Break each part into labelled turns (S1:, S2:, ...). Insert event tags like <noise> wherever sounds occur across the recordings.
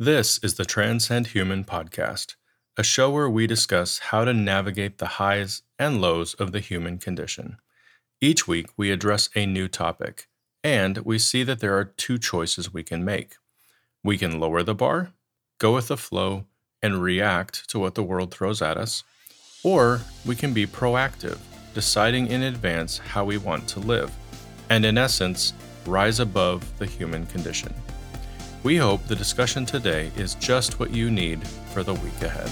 S1: This is the Transcend Human podcast, a show where we discuss how to navigate the highs and lows of the human condition. Each week, we address a new topic, and we see that there are two choices we can make. We can lower the bar, go with the flow, and react to what the world throws at us, or we can be proactive, deciding in advance how we want to live, and in essence, rise above the human condition. We hope the discussion today is just what you need for the week ahead.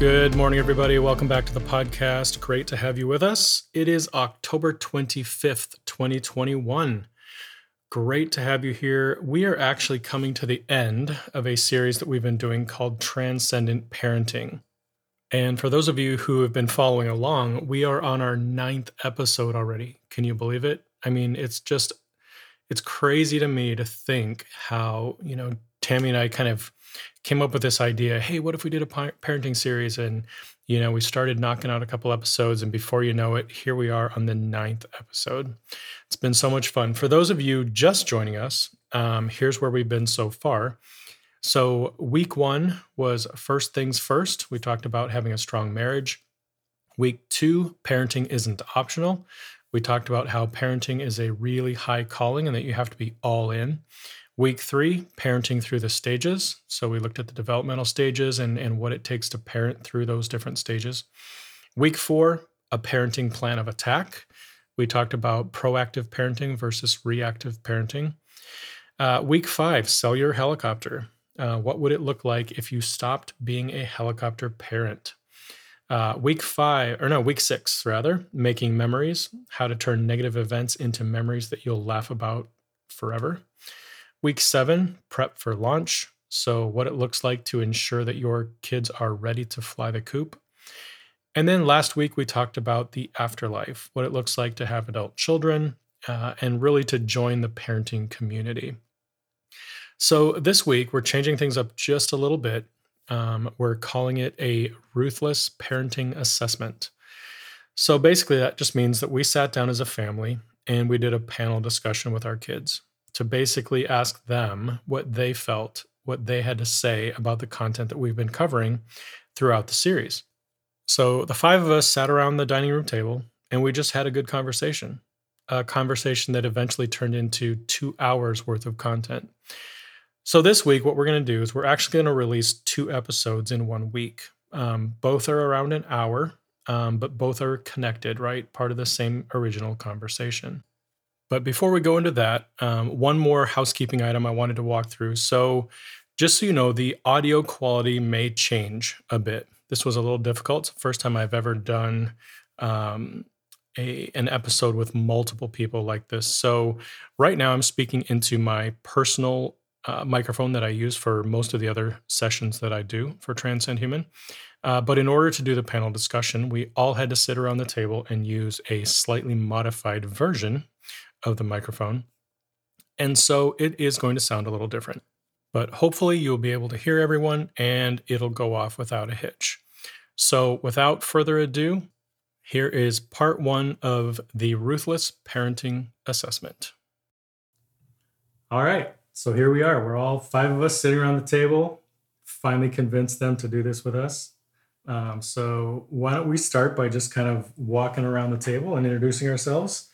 S1: Good morning, everybody. Welcome back to the podcast. Great to have you with us. It is October 25th, 2021. Great to have you here. We are actually coming to the end of a series that we've been doing called Transcendent Parenting. And for those of you who have been following along, we are on our ninth episode already. Can you believe it? I mean, it's just, it's crazy to me to think how, you know, Tammy and I kind of came up with this idea hey, what if we did a parenting series? And, you know, we started knocking out a couple episodes. And before you know it, here we are on the ninth episode. It's been so much fun. For those of you just joining us, um, here's where we've been so far. So, week one was first things first. We talked about having a strong marriage. Week two, parenting isn't optional. We talked about how parenting is a really high calling and that you have to be all in. Week three, parenting through the stages. So we looked at the developmental stages and, and what it takes to parent through those different stages. Week four, a parenting plan of attack. We talked about proactive parenting versus reactive parenting. Uh, week five, sell your helicopter. Uh, what would it look like if you stopped being a helicopter parent? Uh, week five, or no, week six, rather, making memories, how to turn negative events into memories that you'll laugh about forever. Week seven, prep for launch. So, what it looks like to ensure that your kids are ready to fly the coop. And then last week, we talked about the afterlife, what it looks like to have adult children, uh, and really to join the parenting community. So, this week, we're changing things up just a little bit. Um, we're calling it a ruthless parenting assessment. So, basically, that just means that we sat down as a family and we did a panel discussion with our kids to basically ask them what they felt, what they had to say about the content that we've been covering throughout the series. So the five of us sat around the dining room table and we just had a good conversation, a conversation that eventually turned into two hours worth of content. So this week, what we're going to do is we're actually going to release two episodes in one week. Um, both are around an hour, um, but both are connected, right? Part of the same original conversation. But before we go into that, um, one more housekeeping item I wanted to walk through. So, just so you know, the audio quality may change a bit. This was a little difficult. First time I've ever done um, a, an episode with multiple people like this. So, right now I'm speaking into my personal uh, microphone that I use for most of the other sessions that I do for Transcend Human. Uh, but in order to do the panel discussion, we all had to sit around the table and use a slightly modified version of the microphone. And so it is going to sound a little different. But hopefully you'll be able to hear everyone and it'll go off without a hitch. So without further ado, here is part one of the Ruthless Parenting Assessment. All right, so here we are. We're all five of us sitting around the table, finally convinced them to do this with us. Um, so why don't we start by just kind of walking around the table and introducing ourselves?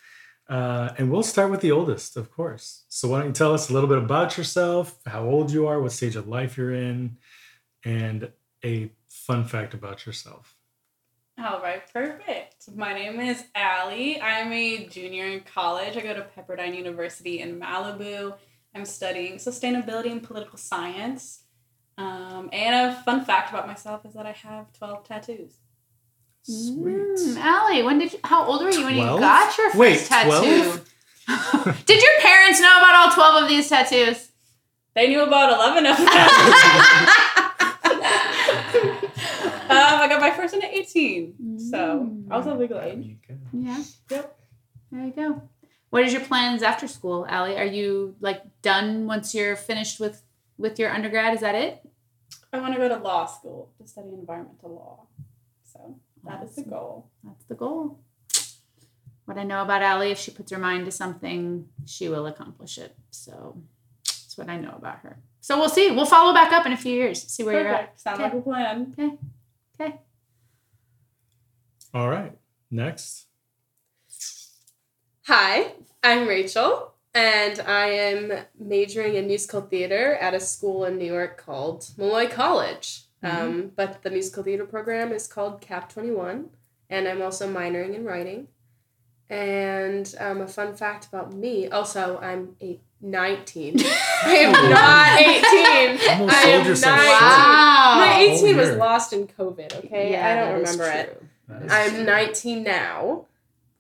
S1: Uh, and we'll start with the oldest, of course. So, why don't you tell us a little bit about yourself, how old you are, what stage of life you're in, and a fun fact about yourself?
S2: All right, perfect. My name is Allie. I'm a junior in college. I go to Pepperdine University in Malibu. I'm studying sustainability and political science. Um, and a fun fact about myself is that I have 12 tattoos.
S3: Sweet. Mm, Allie, when did you, how old were you when 12? you got your first Wait, tattoo? <laughs> did your parents know about all 12 of these tattoos?
S2: They knew about 11 of them. <laughs> um, I got my first one at 18. Mm. So I was a legal age.
S3: Yeah. Yep. There you go. What is your plans after school, Allie? Are you like done once you're finished with with your undergrad? Is that it?
S2: I want to go to law school to study environmental law. So that awesome. is the goal.
S3: That's the goal. What I know about Allie, if she puts her mind to something, she will accomplish it. So that's what I know about her. So we'll see. We'll follow back up in a few years. See where Perfect. you're at.
S2: Sounds okay. like a plan.
S3: Okay. Okay.
S1: All right. Next.
S4: Hi, I'm Rachel, and I am majoring in musical theater at a school in New York called Molloy College. Mm-hmm. Um, but the musical theater program is called CAP 21, and I'm also minoring in writing. And um, a fun fact about me also, I'm a 19. <laughs> I am not 18. <laughs> I am 19. Wow. My 18 was lost in COVID, okay? Yeah, I don't remember it. I'm true. 19 now.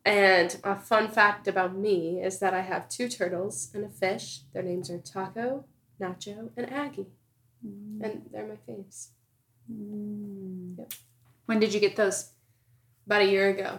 S4: And a fun fact about me is that I have two turtles and a fish. Their names are Taco, Nacho, and Aggie. Mm. And they're my faves.
S3: Mm. Yep. When did you get those?
S4: About a year ago.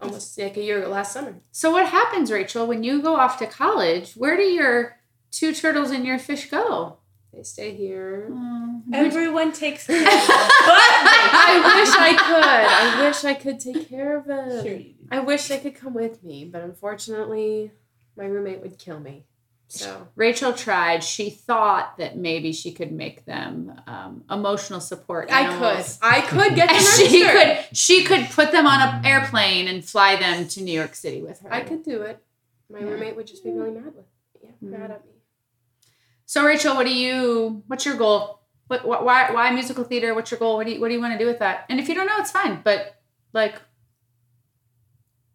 S4: Almost like a year ago, last summer.
S3: So what happens, Rachel, when you go off to college? Where do your two turtles and your fish go?
S4: They stay here.
S2: Mm. Everyone takes <laughs> care of <laughs> them.
S4: I wish I could. I wish I could take care of them. Sure I wish they could come with me, but unfortunately, my roommate would kill me. So
S3: Rachel tried. She thought that maybe she could make them um, emotional support.
S4: Animals. I could. I could get <laughs> them.
S3: she could. She could put them on an airplane and fly them to New York City with her.
S4: I could do it. My yeah. roommate would just be really mad with. me. Yeah, mm. mad at me.
S3: So Rachel, what do you? What's your goal? What? Why? Why musical theater? What's your goal? What do you? What do you want to do with that? And if you don't know, it's fine. But like,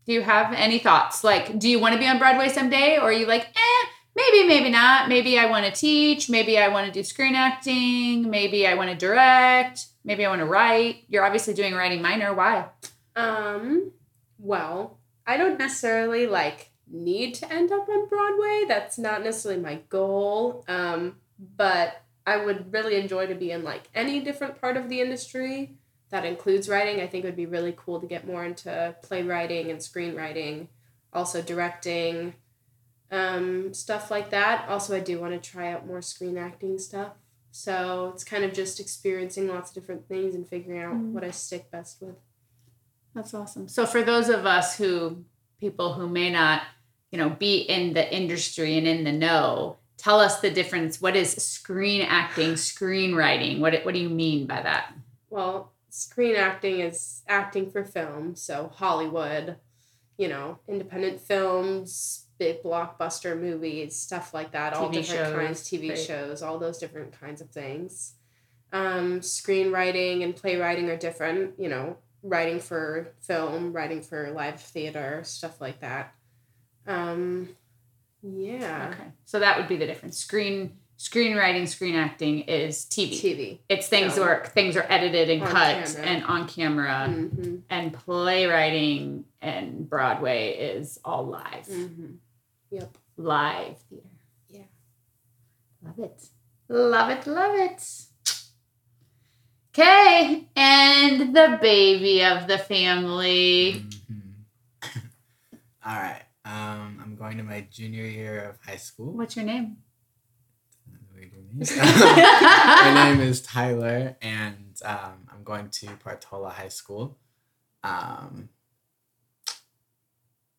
S3: do you have any thoughts? Like, do you want to be on Broadway someday, or are you like, eh? Maybe, maybe not. Maybe I want to teach. Maybe I want to do screen acting. Maybe I want to direct. Maybe I want to write. You're obviously doing writing minor. Why?
S4: Um, well, I don't necessarily like need to end up on Broadway. That's not necessarily my goal. Um, but I would really enjoy to be in like any different part of the industry that includes writing. I think it would be really cool to get more into playwriting and screenwriting, also directing, um, stuff like that. Also, I do want to try out more screen acting stuff. So it's kind of just experiencing lots of different things and figuring out mm. what I stick best with.
S3: That's awesome. So for those of us who people who may not, you know, be in the industry and in the know, tell us the difference. What is screen acting, screenwriting? What what do you mean by that?
S4: Well, screen acting is acting for film, so Hollywood, you know, independent films, big blockbuster movies, stuff like that, TV all different shows, kinds, TV right. shows, all those different kinds of things. Um, screenwriting and playwriting are different, you know, writing for film, writing for live theater, stuff like that. Um, yeah.
S3: Okay. So that would be the difference. Screen screenwriting, screen acting is TV.
S4: TV.
S3: It's things where things are edited and cut camera. and on camera. Mm-hmm. And playwriting and Broadway is all live.
S4: Mm-hmm. Yep.
S3: Live theater.
S4: Yeah.
S3: Love it. Love it. Love it. Okay. And the baby of the family.
S5: Mm-hmm. <laughs> All right. Um, I'm going to my junior year of high school.
S3: What's your name? <laughs>
S5: my <laughs> name is Tyler, and um, I'm going to Portola High School. Um,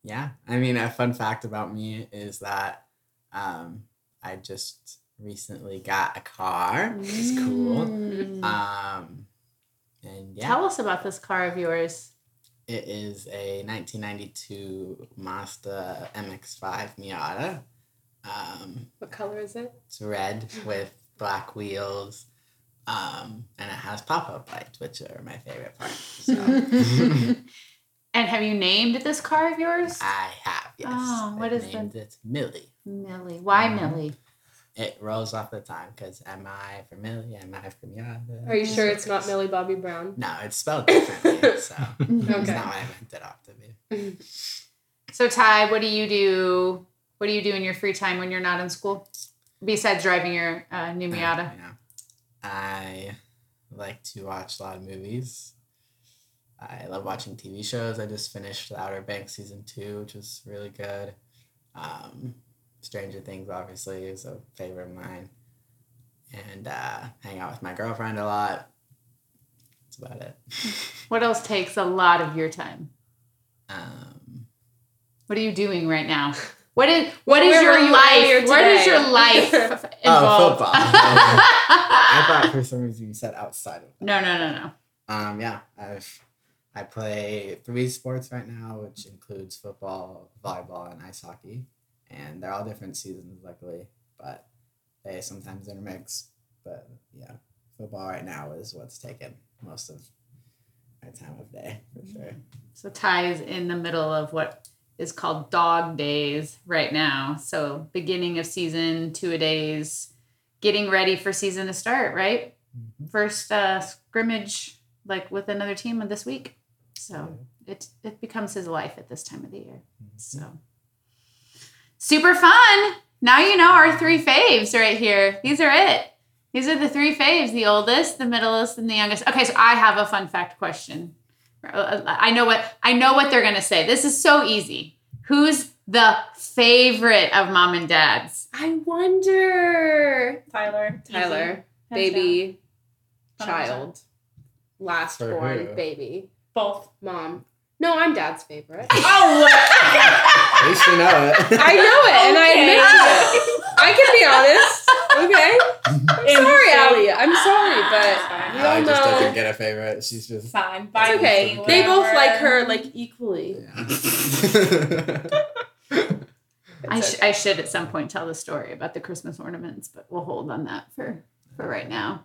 S5: yeah, I mean, a fun fact about me is that um, I just recently got a car, which is cool. Mm. Um, and yeah.
S3: Tell us about this car of yours.
S5: It is a 1992 Mazda MX-5 Miata. Um,
S4: what color is it?
S5: It's red with black wheels. Um, and it has pop-up lights, which are my favorite part. So. <laughs> <laughs>
S3: And have you named this car of yours?
S5: I have, yes.
S3: Oh, what
S5: I've
S3: is
S5: named
S3: the...
S5: it Millie.
S3: Millie. Why um, Millie?
S5: It rolls off the tongue because am I for Millie? Am I for Miata?
S4: Are you sure it's not Millie Bobby Brown?
S5: No, it's spelled differently. <laughs> so <laughs> okay. it's not what I meant it off to be.
S3: so Ty, what do you do? What do you do in your free time when you're not in school? Besides driving your uh, new Miata?
S5: Uh, I like to watch a lot of movies. I love watching TV shows. I just finished The Outer Banks season two, which was really good. Um, Stranger Things, obviously, is a favorite of mine. and uh, hang out with my girlfriend a lot. That's about it. <laughs>
S3: What else takes a lot of your time?
S5: Um,
S3: What are you doing right now? What is what is your life?
S4: earlier
S3: What is <laughs> your life involved?
S5: Oh, football. <laughs> I thought for some reason you said outside of that.
S3: no, no, no, no.
S5: Um, yeah, I've I play three sports right now, which includes football, volleyball, and ice hockey, and they're all different seasons, luckily, but they sometimes intermix. But yeah, football right now is what's taken most of my time of day for sure.
S3: So Ty is in the middle of what is called dog days right now. So beginning of season, two a days, getting ready for season to start, right? First uh, scrimmage like with another team this week. So it it becomes his life at this time of the year. Mm-hmm. So super fun. Now you know our three faves right here. These are it. These are the three faves, the oldest, the middleest, and the youngest. Okay, so I have a fun fact question. I know what I know what they're gonna say. This is so easy. Who's the favorite of mom and dad's?
S4: I wonder.
S2: Tyler.
S4: Tyler,
S2: Hands
S4: baby, child, last born baby,
S2: Both.
S4: mom. No, I'm dad's favorite. <laughs>
S2: Oh,
S5: At least you know it.
S4: I know it, and I admit to it. I can be honest. Okay. I'm sorry, Allie. I'm sorry, but we all
S5: Allie just doesn't get a favorite. She's just
S2: fine.
S4: It's
S2: Bye.
S4: okay.
S5: Fine.
S4: They both like her like equally.
S5: yeah.
S3: I,
S4: It's
S3: sh- I should at some point tell the story about the Christmas ornaments, but we'll hold on that for for right now.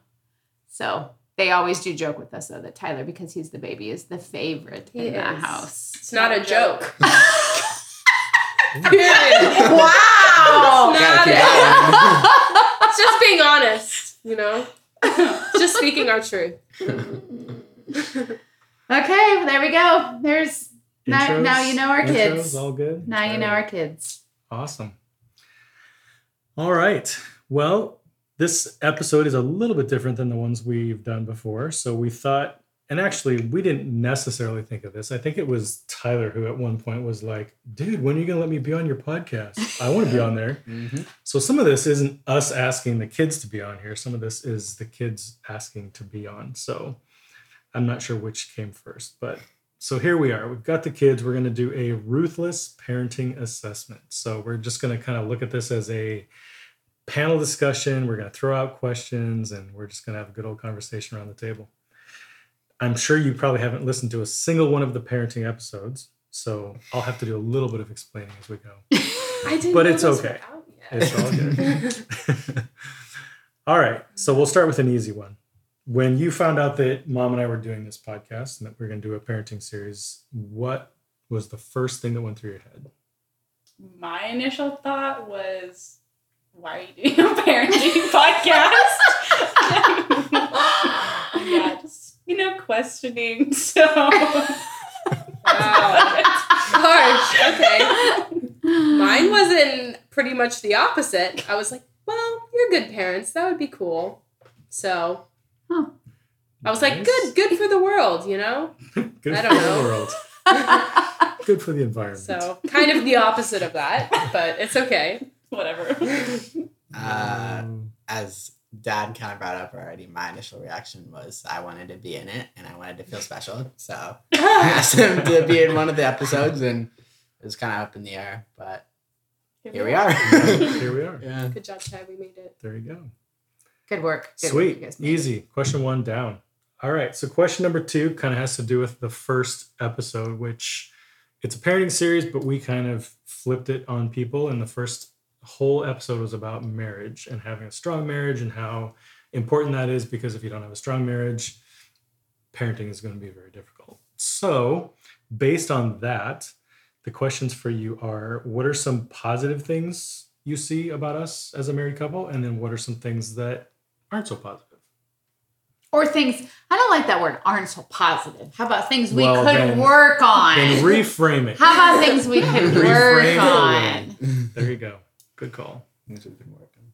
S3: So they always do joke with us though that Tyler, because he's the baby, is the favorite
S4: He
S3: in the
S4: is.
S3: house.
S4: It's not a joke. <laughs>
S3: Wow!
S4: It's not
S5: keep
S4: it. <laughs> It's just being honest, you know? <laughs> just speaking our truth.
S3: Okay, well, there we go. There's now,
S1: Intros?
S3: now you know our
S1: Intros,
S3: kids.
S1: All good.
S3: Now you know our kids.
S1: Awesome. All right. Well, this episode is a little bit different than the ones we've done before. So we thought, and actually, we didn't necessarily think of this. I think it was Tyler who at one point was like, dude, when are you going to let me be on your podcast? I want to be on there.
S5: Mhm.
S1: So some of this isn't us asking the kids to be on here. Some of this is the kids asking to be on. So I'm not sure which came first, but so here we are. We've got the kids. We're going to do a ruthless parenting assessment. So we're just going to kind of look at this as a panel discussion. We're going to throw out questions and we're just going to have a good old conversation around the table. I'm sure you probably haven't listened to a single one of the parenting episodes. So I'll have to do a little bit of explaining as we go. <laughs>
S4: I didn't
S1: But
S4: know
S1: it's
S4: those
S1: okay.
S4: were out yet.
S1: It's all good. <laughs> all right. So we'll start with an easy one. When you found out that mom and I were doing this podcast and that we are going to do a parenting series, what was the first thing that went through your head?
S2: My initial thought was, why are you doing <laughs> a parenting <laughs> podcast? <laughs> yeah, just, you know, questioning. So.
S4: Wow. Oh. Harsh. Okay. Mine wasn't pretty much the opposite. I was like, well, you're good parents. That would be cool. So
S3: Huh.
S4: I was like, good, good for the world, you know?
S1: Good
S4: I
S1: for
S4: don't
S1: the
S4: know.
S1: world. Good for the environment.
S4: So kind of the opposite of that, but it's okay.
S2: Whatever. <laughs>
S5: Uh,
S1: Um,
S5: as dad kind of brought up already, my initial reaction was I wanted to be in it and I wanted to feel special. So <laughs> I asked him to be in one of the episodes and it was kind of up in the air, but here we are. <laughs>
S1: here we are.
S5: yeah.
S4: Good job, Chad. We made it.
S1: There you go.
S3: Good work. Good
S1: Sweet.
S3: you guys made it.
S1: Easy. Question one down. All right. So question number two kind of has to do with the first episode, which it's a parenting series, but we kind of flipped it on people. And the first whole episode was about marriage and having a strong marriage and how important that is because if you don't have a strong marriage, parenting is going to be very difficult. So, based on that, the questions for you are what are some positive things you see about us as a married couple? And then what are some things that aren't so positive?
S3: Or things, I don't like that word, aren't so positive. How about things we
S1: Well,
S3: could
S1: then-
S3: work on?
S1: And reframe it.
S3: How about things we <laughs> could work on?
S1: There you go. Good call.
S5: Things we've been working.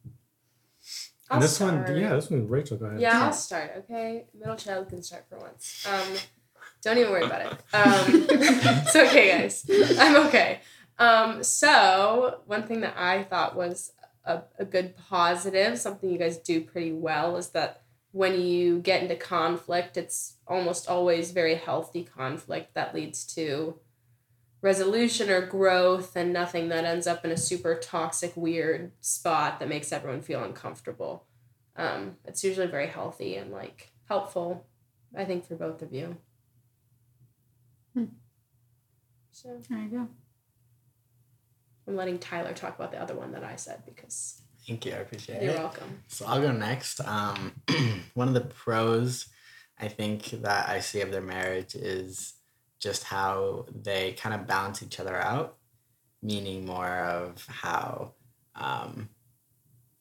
S4: I'll
S1: and this
S4: start.
S1: one, yeah, this one, Rachel, go ahead.
S4: Yeah, I'll start. Okay, middle child can start for once. Um, don't even worry about it. Um, <laughs> it's okay, guys. I'm okay. Um, so one thing that I thought was a, a good positive, something you guys do pretty well, is that when you get into conflict, it's almost always very healthy conflict that leads to resolution or growth and nothing that ends up in a super toxic, weird spot that makes everyone feel uncomfortable. Um, it's usually very healthy and like helpful, I think, for both of you.
S3: Hmm.
S4: So
S3: There you go.
S4: I'm letting Tyler talk about the other one that I said because
S5: Thank you. I appreciate it.
S4: you're welcome.
S5: So I'll go next. Um, <clears throat> one of the pros I think that I see of their marriage is just how they kind of balance each other out, meaning more of how um,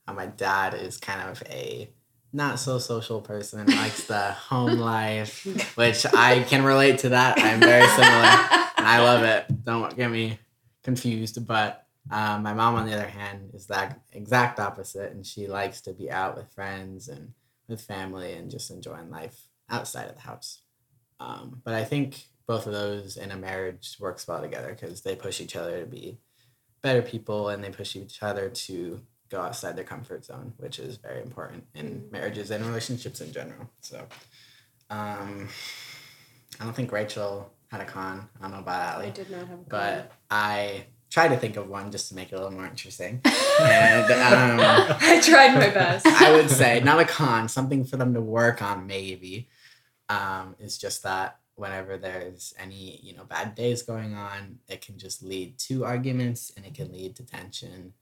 S5: how my dad is kind of a not so social person, likes the home <laughs> life, which I can relate to that. I'm very similar and I love it. Don't get me confused, but um, my mom, on the other hand, is that exact opposite, and she likes to be out with friends and with family and just enjoying life outside of the house. Um, but I think both of those in a marriage works well together because they push each other to be better people and they push each other to go outside their comfort zone, which is very important in marriages and relationships in general. So, um, I don't think Rachel had a con. I don't know about
S4: I did not have a
S5: but I tried to think of one just to make it a little more interesting. <laughs> And um,
S4: I tried my best.
S5: I would say not a con, something for them to work on maybe. Um, is just that whenever there's any you know bad days going on, it can just lead to arguments and it can lead to tension.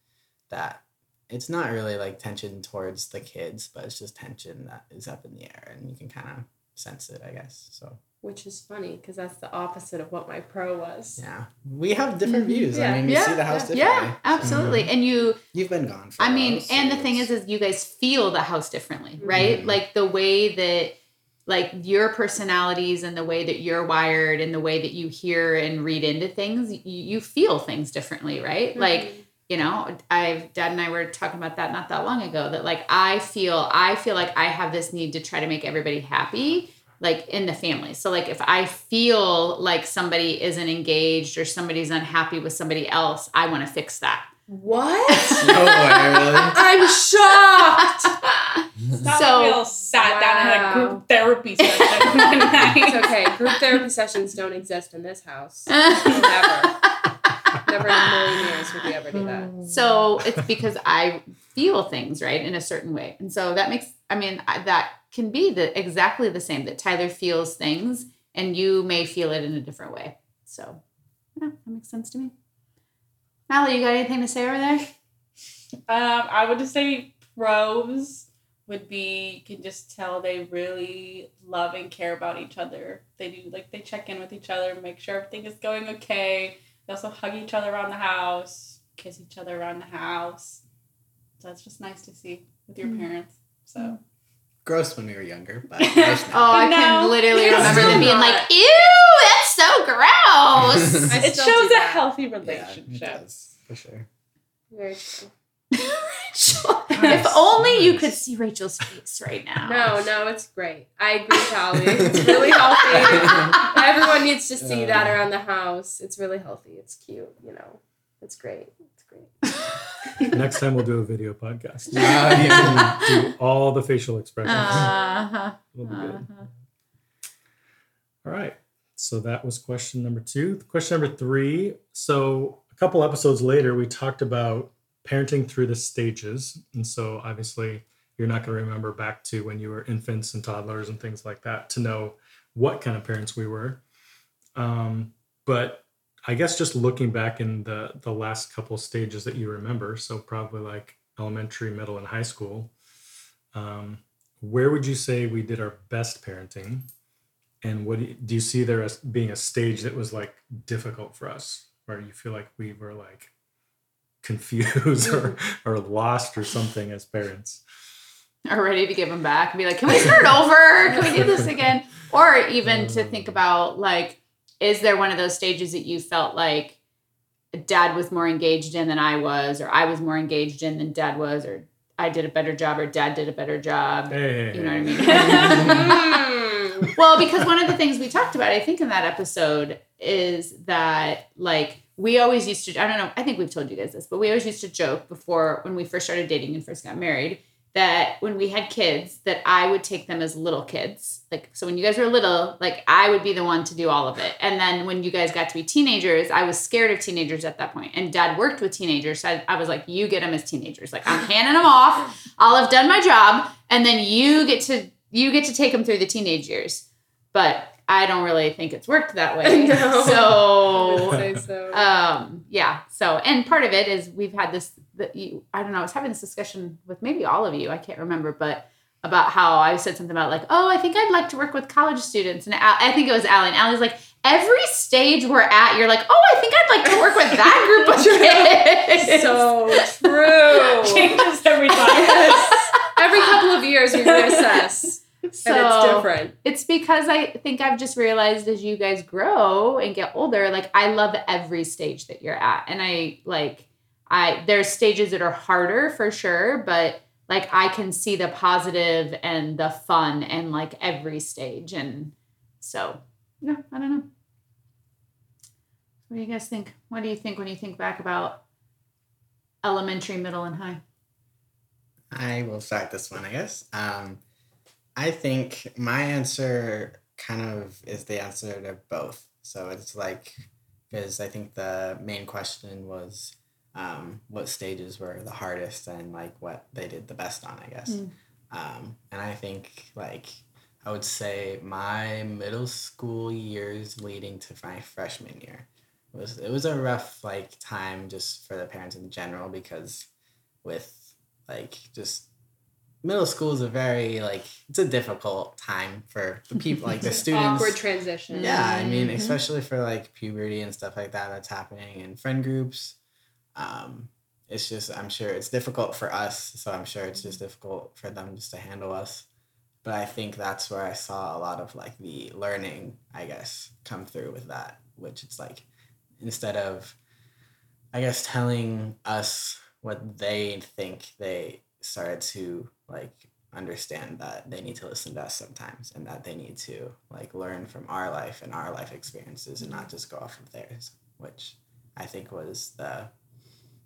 S5: That it's not really like tension towards the kids, but it's just tension that is up in the air, and you can kind of sense it, I guess. So
S4: Which is funny because that's the opposite of what my pro was.
S5: yeah, we have different
S3: Mhm.
S5: views.
S4: Yeah.
S5: I mean, you
S3: Yeah,
S5: see the house
S4: yeah.
S5: differently.
S3: Yeah, absolutely. And you
S5: You've been gone for. a
S3: I mean,
S5: while, so
S3: and the thing is, is you guys feel the house differently, right?
S5: Mhm.
S3: Like the way that, like your personalities and the way that you're wired and the way that you hear and read into things, you, you feel things differently, right? Mm-hmm. Like, you know, I've dad and I were talking about that not that long ago. That like I feel, I feel like I have this need to try to make everybody happy, like in the family. So like if I feel like somebody isn't engaged or somebody's unhappy with somebody else, I want to fix that.
S4: what?
S5: No way, really? <laughs>
S4: I'm shocked. <laughs>
S2: Not
S3: So-
S2: we all sat down and had a group therapy session <laughs>
S4: it's okay. Group therapy sessions don't exist in this house. <laughs> Never. Never in a million years would we ever do that.
S3: So it's because I feel things right in a certain way, and so that makes. I mean, I, that can be the exactly the same. That Tyler feels things, and you may feel it in a different way. So, yeah, that makes sense to me. Mallory, you got anything to say over there?
S2: Um, I would just say pros would be you can just tell they really love and care about each other. They do like they check in with each other, make sure everything is going okay. They also hug each other around the house, kiss each other around the house. So it's just nice to see with your
S3: Mm.
S2: parents. So
S5: gross when we were younger, but <laughs> nice
S3: Oh,
S5: now.
S3: I
S2: No,
S3: can literally remember them being
S4: not.
S3: like, "Ew, that's so gross." <laughs>
S2: It shows a
S4: that.
S2: healthy
S5: Yeah, it
S2: relationship.
S5: does, for sure.
S4: Very true. <laughs>
S3: Rachel, if only you could see Rachel's face right now.
S4: No, no, it's great. I agree, Callie. It's really healthy. <laughs> Everyone needs to see that around the house. It's really healthy. It's cute. You know, it's great. It's great. <laughs>
S1: Next time we'll do a video podcast.
S5: Yeah, yeah. <laughs>
S1: do all the facial expressions.
S3: Uh-huh.
S1: It'll be.
S3: Uh-huh.
S1: All right. So that was question number two. Question number three. So a couple episodes later, we talked about parenting through the stages. And so obviously, you're not going to remember back to when you were infants and toddlers and things like that to know what kind of parents we were. Um, but I guess just looking back in the the last couple stages that you remember, so probably like elementary, middle, and high school, um, where would you say we did our best parenting? And what do you, do you see there as being a stage that was like difficult for us, where you feel like we were like confused or <laughs> or lost or something as parents?
S3: Are ready to give them back and be like, can we start over? Can we do this <laughs> again? Or even to um, think about like, is there one of those stages that you felt like dad was more engaged in than I was, or I was more engaged in than dad was, or I did a better job, or dad did a better job?
S1: Hey,
S3: You know what I mean? <laughs> Well, because one of the things we talked about, I think, in that episode is that like we always used to, I don't know, I think we've told you guys this, but we always used to joke before when we first started dating and first got married that when we had kids, that I would take them as little kids. Like, so when you guys were little, like I would be the one to do all of it. And then when you guys got to be teenagers, I was scared of teenagers at that point. And dad worked with teenagers. So I, I was like, you get them as teenagers. Like I'm handing them off. I'll have done my job. And then you get to, you get to take them through the teenage years. But I don't really think it's worked that way. <laughs>
S4: No.
S3: So
S4: I would say so.
S3: um yeah so and part of it is we've had this that you i don't know i was having this discussion with maybe all of you i can't remember but about how i said something about like oh i think i'd like to work with college students and Al- i think it was Allie. and Allie's like every stage we're at you're like oh i think i'd like to work with that group of <laughs> kids
S4: so <laughs> true.
S2: Changes every time.
S4: Yes. Every couple of years we reassess.
S3: So
S4: and it's different.
S3: it's because i think i've just realized as you guys grow and get older like i love every stage that you're at. And i like i there's stages that are harder for sure but like i can see the positive and the fun and like every stage. And so yeah, i don't know. What do you guys think? What do you think when you think back about elementary middle and high?
S5: I will start this one, I guess. Um, I think my answer kind of is the answer to both. So it's like, because I think the main question was um, what stages were the hardest and like what they did the best on, I guess.
S3: Mm.
S5: Um, and I think like I would say my middle school years leading to my freshman year was it was a rough like time just for the parents in general because with like just middle school is a very like it's a difficult time for the people like the <laughs> students
S4: Awkward transition.
S5: yeah i mean
S3: Mhm.
S5: especially for like puberty and stuff like that that's happening in friend groups um it's just i'm sure it's difficult for us so i'm sure it's just difficult for them just to handle us but i think that's where i saw a lot of like the learning i guess come through with that which it's like instead of i guess telling us what they think they started to like understand that they need to listen to us sometimes and that they need to like learn from our life and our life experiences and not just go off of theirs which i think was the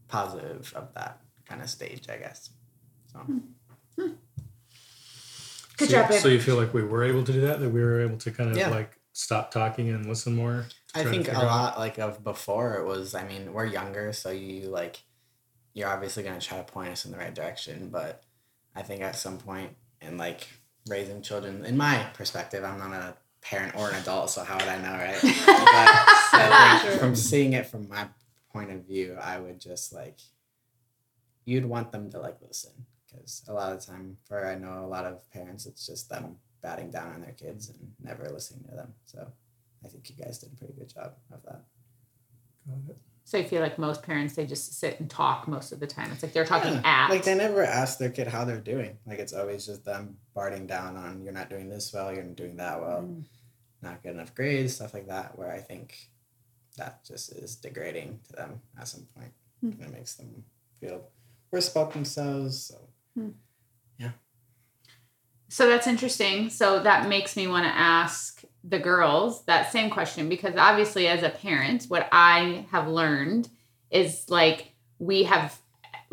S5: positive of that kind of stage i guess so hmm. Hmm.
S3: Good
S1: so,
S3: job.
S1: So you feel like we were able to do that? That we were able to kind of
S5: Yeah.
S1: like stop talking and listen more?
S5: I think a
S1: out-
S5: lot like of before it was I mean we're younger so you like you're obviously gonna try to point us in the right direction but I think at some point in like raising children in my perspective I'm not a parent or an adult so how would I know right <laughs> but I think
S4: True.
S5: from seeing it from my point of view I would just like you'd want them to like listen because a lot of the time for I know a lot of parents it's just them batting down on their kids and never listening to them so I think you guys did a pretty good job of that.
S3: So I feel like most parents they just sit and talk most of the time. It's like they're talking at.
S5: Like they never ask their kid how they're doing. Like it's always just them barting down on you're not doing this well, you're not doing that well,
S3: Mm.
S5: not good enough grades, stuff like that. Where I think that just is degrading to them at some point,
S3: Hmm.
S5: and it makes them feel worse about themselves. So yeah.
S3: So that's interesting. So that makes me want to ask the girls that same question because obviously, as a parent, what I have learned is like we have.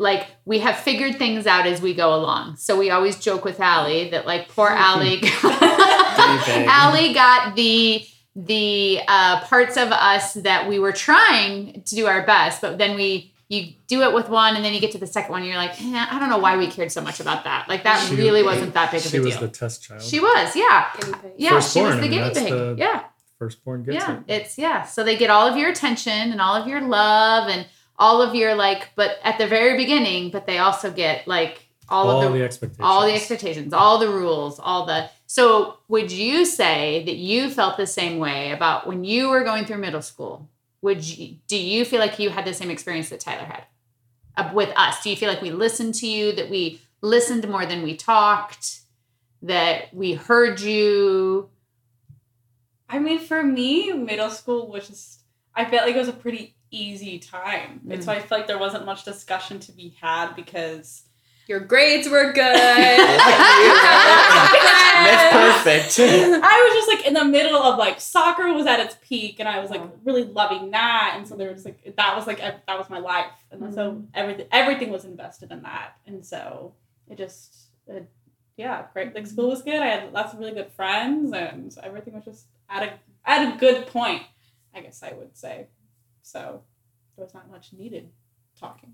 S3: Like we have figured things out as we go along. So we always joke with Allie that like poor <laughs> Allie. <laughs> Allie got the the uh, parts of us that we were trying to do our best, but then we you do it with one and then you get to the second one and you're like, eh, I don't know why we cared so much about that. Like that
S1: She-
S3: really wasn't that big of a deal.
S1: She was the test child.
S3: she was, yeah.
S4: Guinea pig.
S3: Yeah, she was
S1: Firstborn, I
S3: the
S1: mean,
S3: guinea pig.
S1: the-
S3: yeah.
S1: Firstborn gets
S3: yeah.
S1: it.
S3: It's yeah. So they get all of your attention and all of your love and all of your like, but at the very beginning, but they also get like all,
S1: All,
S3: of the
S1: the expectations.
S3: all the expectations, all the rules, all the. So, would you say that you felt the same way about when you were going through middle school? Would you do you feel like you had the same experience that Tyler had uh, with us? Do you feel like we listened to you, that we listened more than we talked, that we heard you?
S2: I mean, for me, middle school was just, I felt like it was a pretty easy time. And so I feel like there wasn't much discussion to be had because
S4: Your grades were good. <laughs>
S5: That's perfect. <laughs>
S2: I was just like in the middle of like soccer was at its peak, and I was like uh-huh. really loving that, and so there was like that was like that was my life, and so mm-hmm. everything everything was invested in that, and so it just it, yeah, great. Like school was good. I had lots of really good friends, and everything was just at a at a good point. I guess I would say. So there was not much needed talking.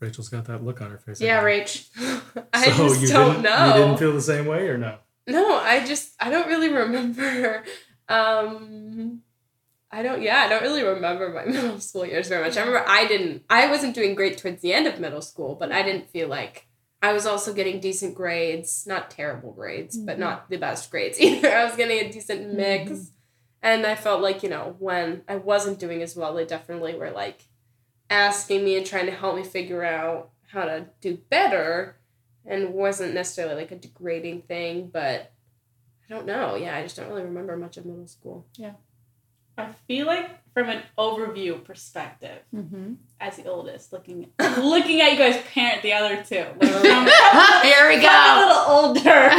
S1: Rachel's got that look on her face.
S3: Yeah,
S1: again.
S3: Rach. <laughs>
S4: I
S1: So
S4: just
S1: you
S4: don't know.
S1: You didn't feel the same way or no?
S4: No, I just I don't really remember. <laughs> Um, I don't. Yeah, I don't really remember my <laughs> middle school years very much. I remember I didn't. I wasn't doing great towards the end of middle school, but I didn't feel like I was also getting decent grades. Not terrible grades, but
S3: Mhm.
S4: not the best grades either. I was getting a decent mix,
S3: Mhm.
S4: and I felt like you know when I wasn't doing as well, they definitely were like asking me and trying to help me figure out how to do better and wasn't necessarily like a degrading thing, but I don't know. Yeah, I just don't really remember much of middle school. Yeah.
S2: I feel like from an overview perspective,
S3: Mm-hmm.
S2: as the oldest, looking <laughs> looking at you guys parent the other two. Like,
S3: Here we <laughs> <laughs>
S2: I'm a little older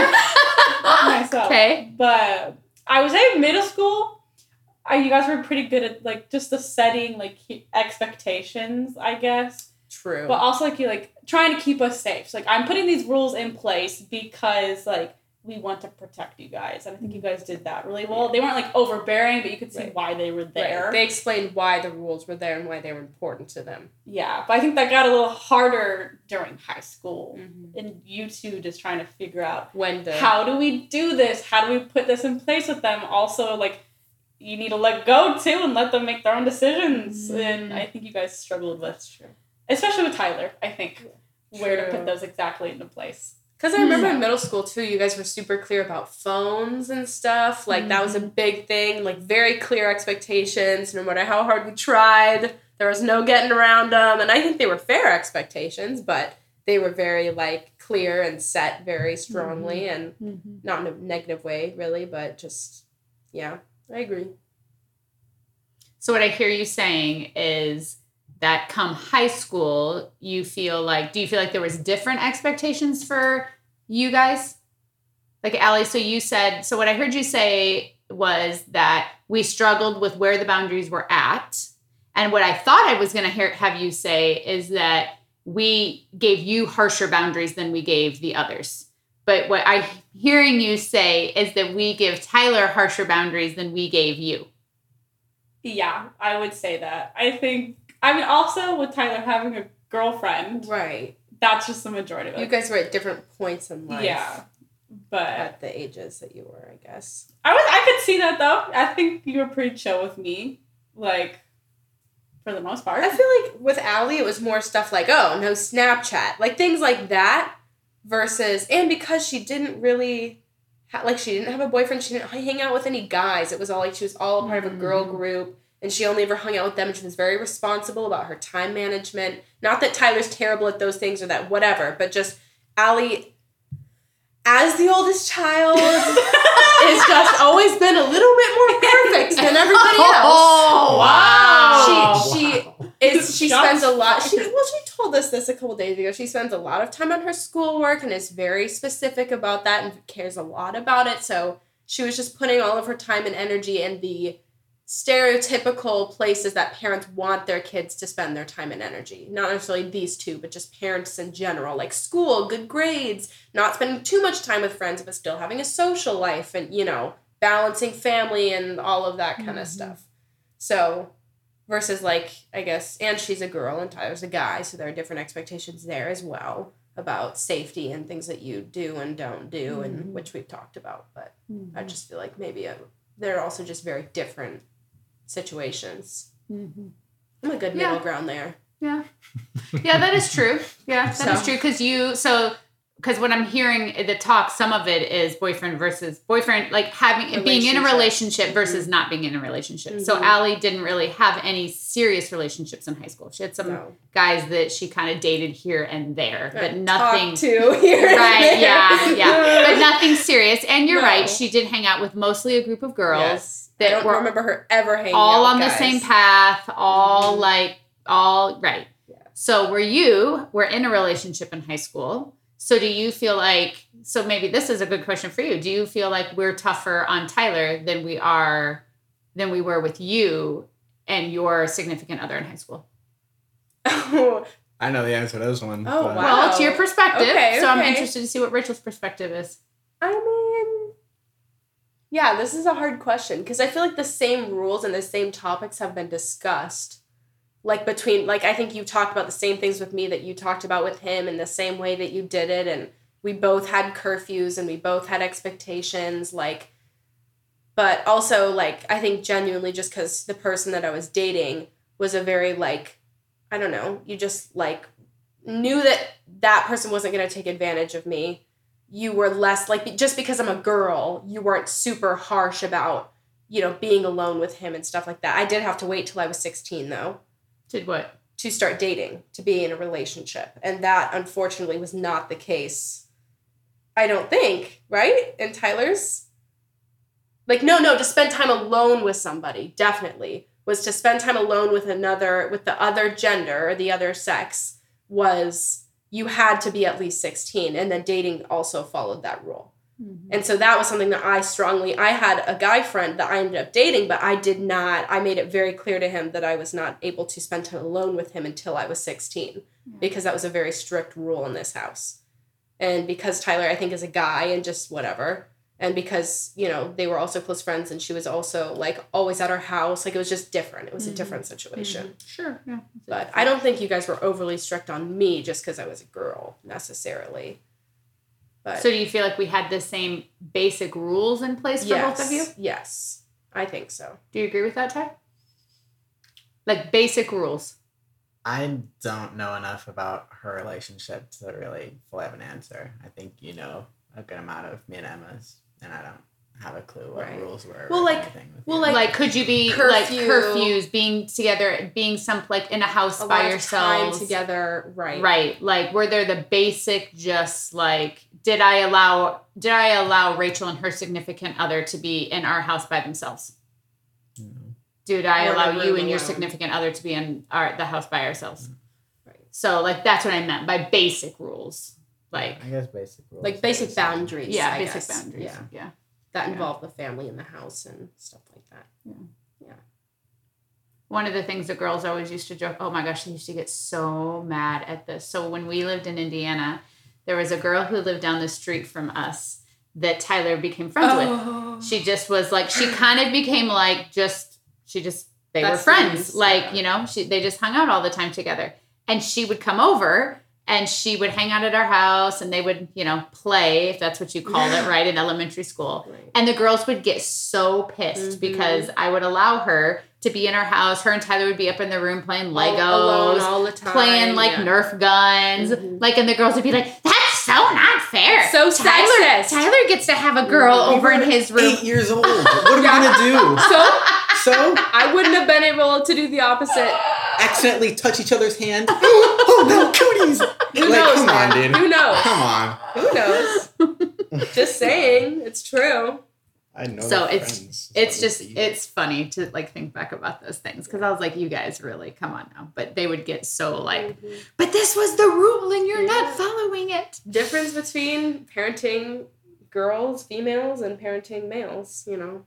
S2: myself.
S3: Okay.
S2: But I would say middle school, I, you guys were pretty good at like just the setting like expectations, I guess.
S4: True.
S2: But also like you like trying to keep us safe. So like I'm putting these rules in place because like we want to protect you guys. And I think you guys did that really well. They weren't like overbearing, but you could see
S4: Right.
S2: why they were
S4: Right.
S2: there.
S4: They explained why the rules were there and why they were important to them.
S2: Yeah, but I think that got a little harder during high school. Mm-hmm. And you two just trying to figure out
S4: When the
S2: how do we do this? How do we put this in place with them? Also, like, you need to let go too and let them make their own decisions.
S3: Mhm.
S2: And I think you guys struggled with, especially with Tyler, I think, where to put those exactly into place.
S4: Because I remember
S2: Yeah.
S4: in middle school too, you guys were super clear about phones and stuff. Like that was a big thing. Like very clear expectations. No matter how hard we tried, there was no getting around them. And I think they were fair expectations, but they were very like clear and set very strongly and
S3: Mm-hmm.
S4: not in a negative way really, but just yeah, I agree.
S3: So what I hear you saying is that come high school, you feel like do you feel like there was different expectations for you guys? Like Allie, so you said so what I heard you say was that we struggled with where the boundaries were at. And what I thought I was gonna hear have you say is that we gave you harsher boundaries than we gave the others. But what I'm hearing you say is that we give Tyler harsher boundaries than we gave you.
S2: Yeah, I would say that. I think, I mean, also with Tyler having a girlfriend,
S4: Right.
S2: that's just the majority of it.
S4: You guys were at different points in life.
S2: yeah. But
S4: At the ages that you were, I guess.
S2: I was I could see that though. I think you were pretty chill with me, like for the most part.
S4: I feel like with Allie, it was more stuff like, oh, no Snapchat, like things like that, versus, and because she didn't really, ha- like, she didn't have a boyfriend, she didn't hang out with any guys. It was all like she was all a part of a girl
S3: Mhm.
S4: group, and she only ever hung out with them, and she was very responsible about her time management. Not that Tyler's terrible at those things or that whatever, but just Allie, as the oldest child, <laughs> has just always been a little bit more perfect than everybody <laughs> else.
S3: Oh, wow.
S4: She she is she spends a lot she well she told us this a couple days ago. She spends a lot of time on her schoolwork and is very specific about that and cares a lot about it. So she was just putting all of her time and energy in the stereotypical places that parents want their kids to spend their time and energy. Not necessarily these two, but just parents in general, like school, good grades, not spending too much time with friends, but still having a social life and, you know, balancing family and all of that kind
S3: Mhm.
S4: of stuff. So, versus like, I guess, and she's a girl and Tyler's a guy, so there are different expectations there as well about safety and things that you do and don't do,
S3: Mhm.
S4: and which we've talked about. But
S3: Mm-hmm.
S4: I just feel like maybe a, they're also just very different situations.
S3: Mhm.
S4: I'm a good
S3: Yeah.
S4: middle ground there.
S3: Yeah. Yeah, that is true. Yeah, that is
S4: So-
S3: true. Because you, so, because when I'm hearing the talk, some of it is boyfriend versus boyfriend, like having being in a
S4: Relationship.
S3: versus not being in a relationship. So
S4: Mhm.
S3: Allie didn't really have any serious relationships in high school. She had some
S4: So,
S3: guys that she kind of dated here and there, but nothing.
S4: to here.
S3: Right,
S4: there.
S3: yeah, yeah. But nothing serious. And you're
S4: No.
S3: right, she did hang out with mostly a group of girls.
S4: Yes.
S3: that
S4: I don't
S3: were
S4: remember her ever hanging
S3: all on
S4: with
S3: the same path, all
S4: Mhm.
S3: like all right.
S4: Yes.
S3: So were you were in a relationship in high school? So do you feel like so maybe this is a good question for you. Do you feel like we're tougher on Tyler than we are than we were with you and your significant other in high school?
S4: Oh, <laughs>
S5: I know the answer to this one.
S4: Oh,
S5: but-
S4: wow.
S3: Well, it's your perspective.
S4: Okay,
S3: So I'm interested to see what Rachel's perspective is.
S4: I mean, yeah, this is a hard question because I feel like the same rules and the same topics have been discussed. Like between, like I think you talked about the same things with me that you talked about with him in the same way that you did it, and we both had curfews and we both had expectations. Like, but also like I think genuinely just because the person that I was dating was a very like, I don't know, you just like knew that that person wasn't going to take advantage of me you were less like just because I'm a girl, you weren't super harsh about, you know, being alone with him and stuff like that. I did have to wait till I was 16 though
S3: Did what?
S4: to start dating, to be in a relationship. And that unfortunately was not the case. I don't think, right? In Tyler's like no, no, to spend time alone with somebody, definitely. Was to spend time alone with another with the other gender or the other sex was you had to be at least 16 and then dating also followed that rule. And so that was something that I strongly I had a guy friend that I ended up dating, but I did not I made it very clear to him that I was not able to spend time alone with him until I was 16 because that was a very strict rule in this house. And because Tyler I think is a guy and just whatever. And because, you know, they were also close friends and she was also like always at our house, like it was just different. It was a
S3: Mhm.
S4: different situation.
S3: Sure. Yeah.
S4: But I don't think you guys were overly strict on me just because I was a girl necessarily. But
S3: So do you feel like we had the same basic rules in place for
S4: yes,
S3: both of you?
S4: Yes, I think so.
S3: Do you agree with that, Ty? Like basic rules.
S5: I don't know enough about her relationship to really fully have an answer. I think you know a good amount of me and Emma's, and I don't have a clue what
S4: Right.
S5: rules were.
S4: Well,
S5: or
S4: like- well.
S3: Like,
S4: Like,
S3: could you be like
S4: curfew.
S3: curfews, being together, being some like in a house
S4: A
S3: by
S4: lot of time together, right?
S3: Right. Like were there the basic just like did I allow did I allow Rachel and her significant other to be in our house by themselves?
S5: you know,
S3: Did I
S4: Or
S3: allow you
S4: room
S3: and your significant other to be in our the house by ourselves? Hmm.
S4: Right.
S3: So like that's what I meant by basic rules. Like
S5: I guess basic rules.
S4: Like basic boundaries.
S3: yeah,
S4: I
S3: basic
S4: guess.
S3: boundaries.
S4: Yeah,
S3: Yeah.
S4: That
S3: Yeah.
S4: involved the family in the house and stuff like that. Yeah. Yeah.
S3: One of the things the girls always used to joke, oh my gosh, they used to get so mad at this. So when we lived in Indiana, there was a girl who lived down the street from us that Tyler became friends with.
S4: Oh.
S3: she just was like she kind of became like just she just they were
S4: Besties,
S3: friends like
S4: yeah.
S3: you know she they just hung out all the time together and she would come over and she would hang out at our house and they would you know play if that's what you called it <gasps> right in elementary school
S4: Right.
S3: and the girls would get so pissed
S4: Mhm.
S3: because i would allow her to be in our house her and tyler would be up in the room playing
S4: All
S3: legos
S4: alone all the time.
S3: playing like
S4: yeah.
S3: nerf guns
S4: Mhm.
S3: like and the girls would be like that's so not fair
S4: It's so
S3: tyler,
S4: sexist."
S3: tyler gets to have a girl
S5: We
S3: over in his room
S5: Eight years old. What are we <laughs> gonna do?
S4: So
S5: So
S4: I wouldn't have been able to do the opposite.
S5: Accidentally touch each other's hand. <laughs> oh no, cooties!
S4: Who
S5: like,
S4: knows,
S5: come
S4: man?
S5: on, dude.
S4: Who knows?
S5: Come on.
S4: Who knows? <laughs> Just saying, it's true.
S5: I know.
S3: So it's-
S5: friends.
S3: it's just
S5: see.
S3: it's funny to like think back about those things because I was like, you guys really come on now. But they would get so like,
S4: Mhm.
S3: but this was the rule and you're
S4: Yeah.
S3: not following it.
S4: difference between parenting girls, females, and parenting males. You know,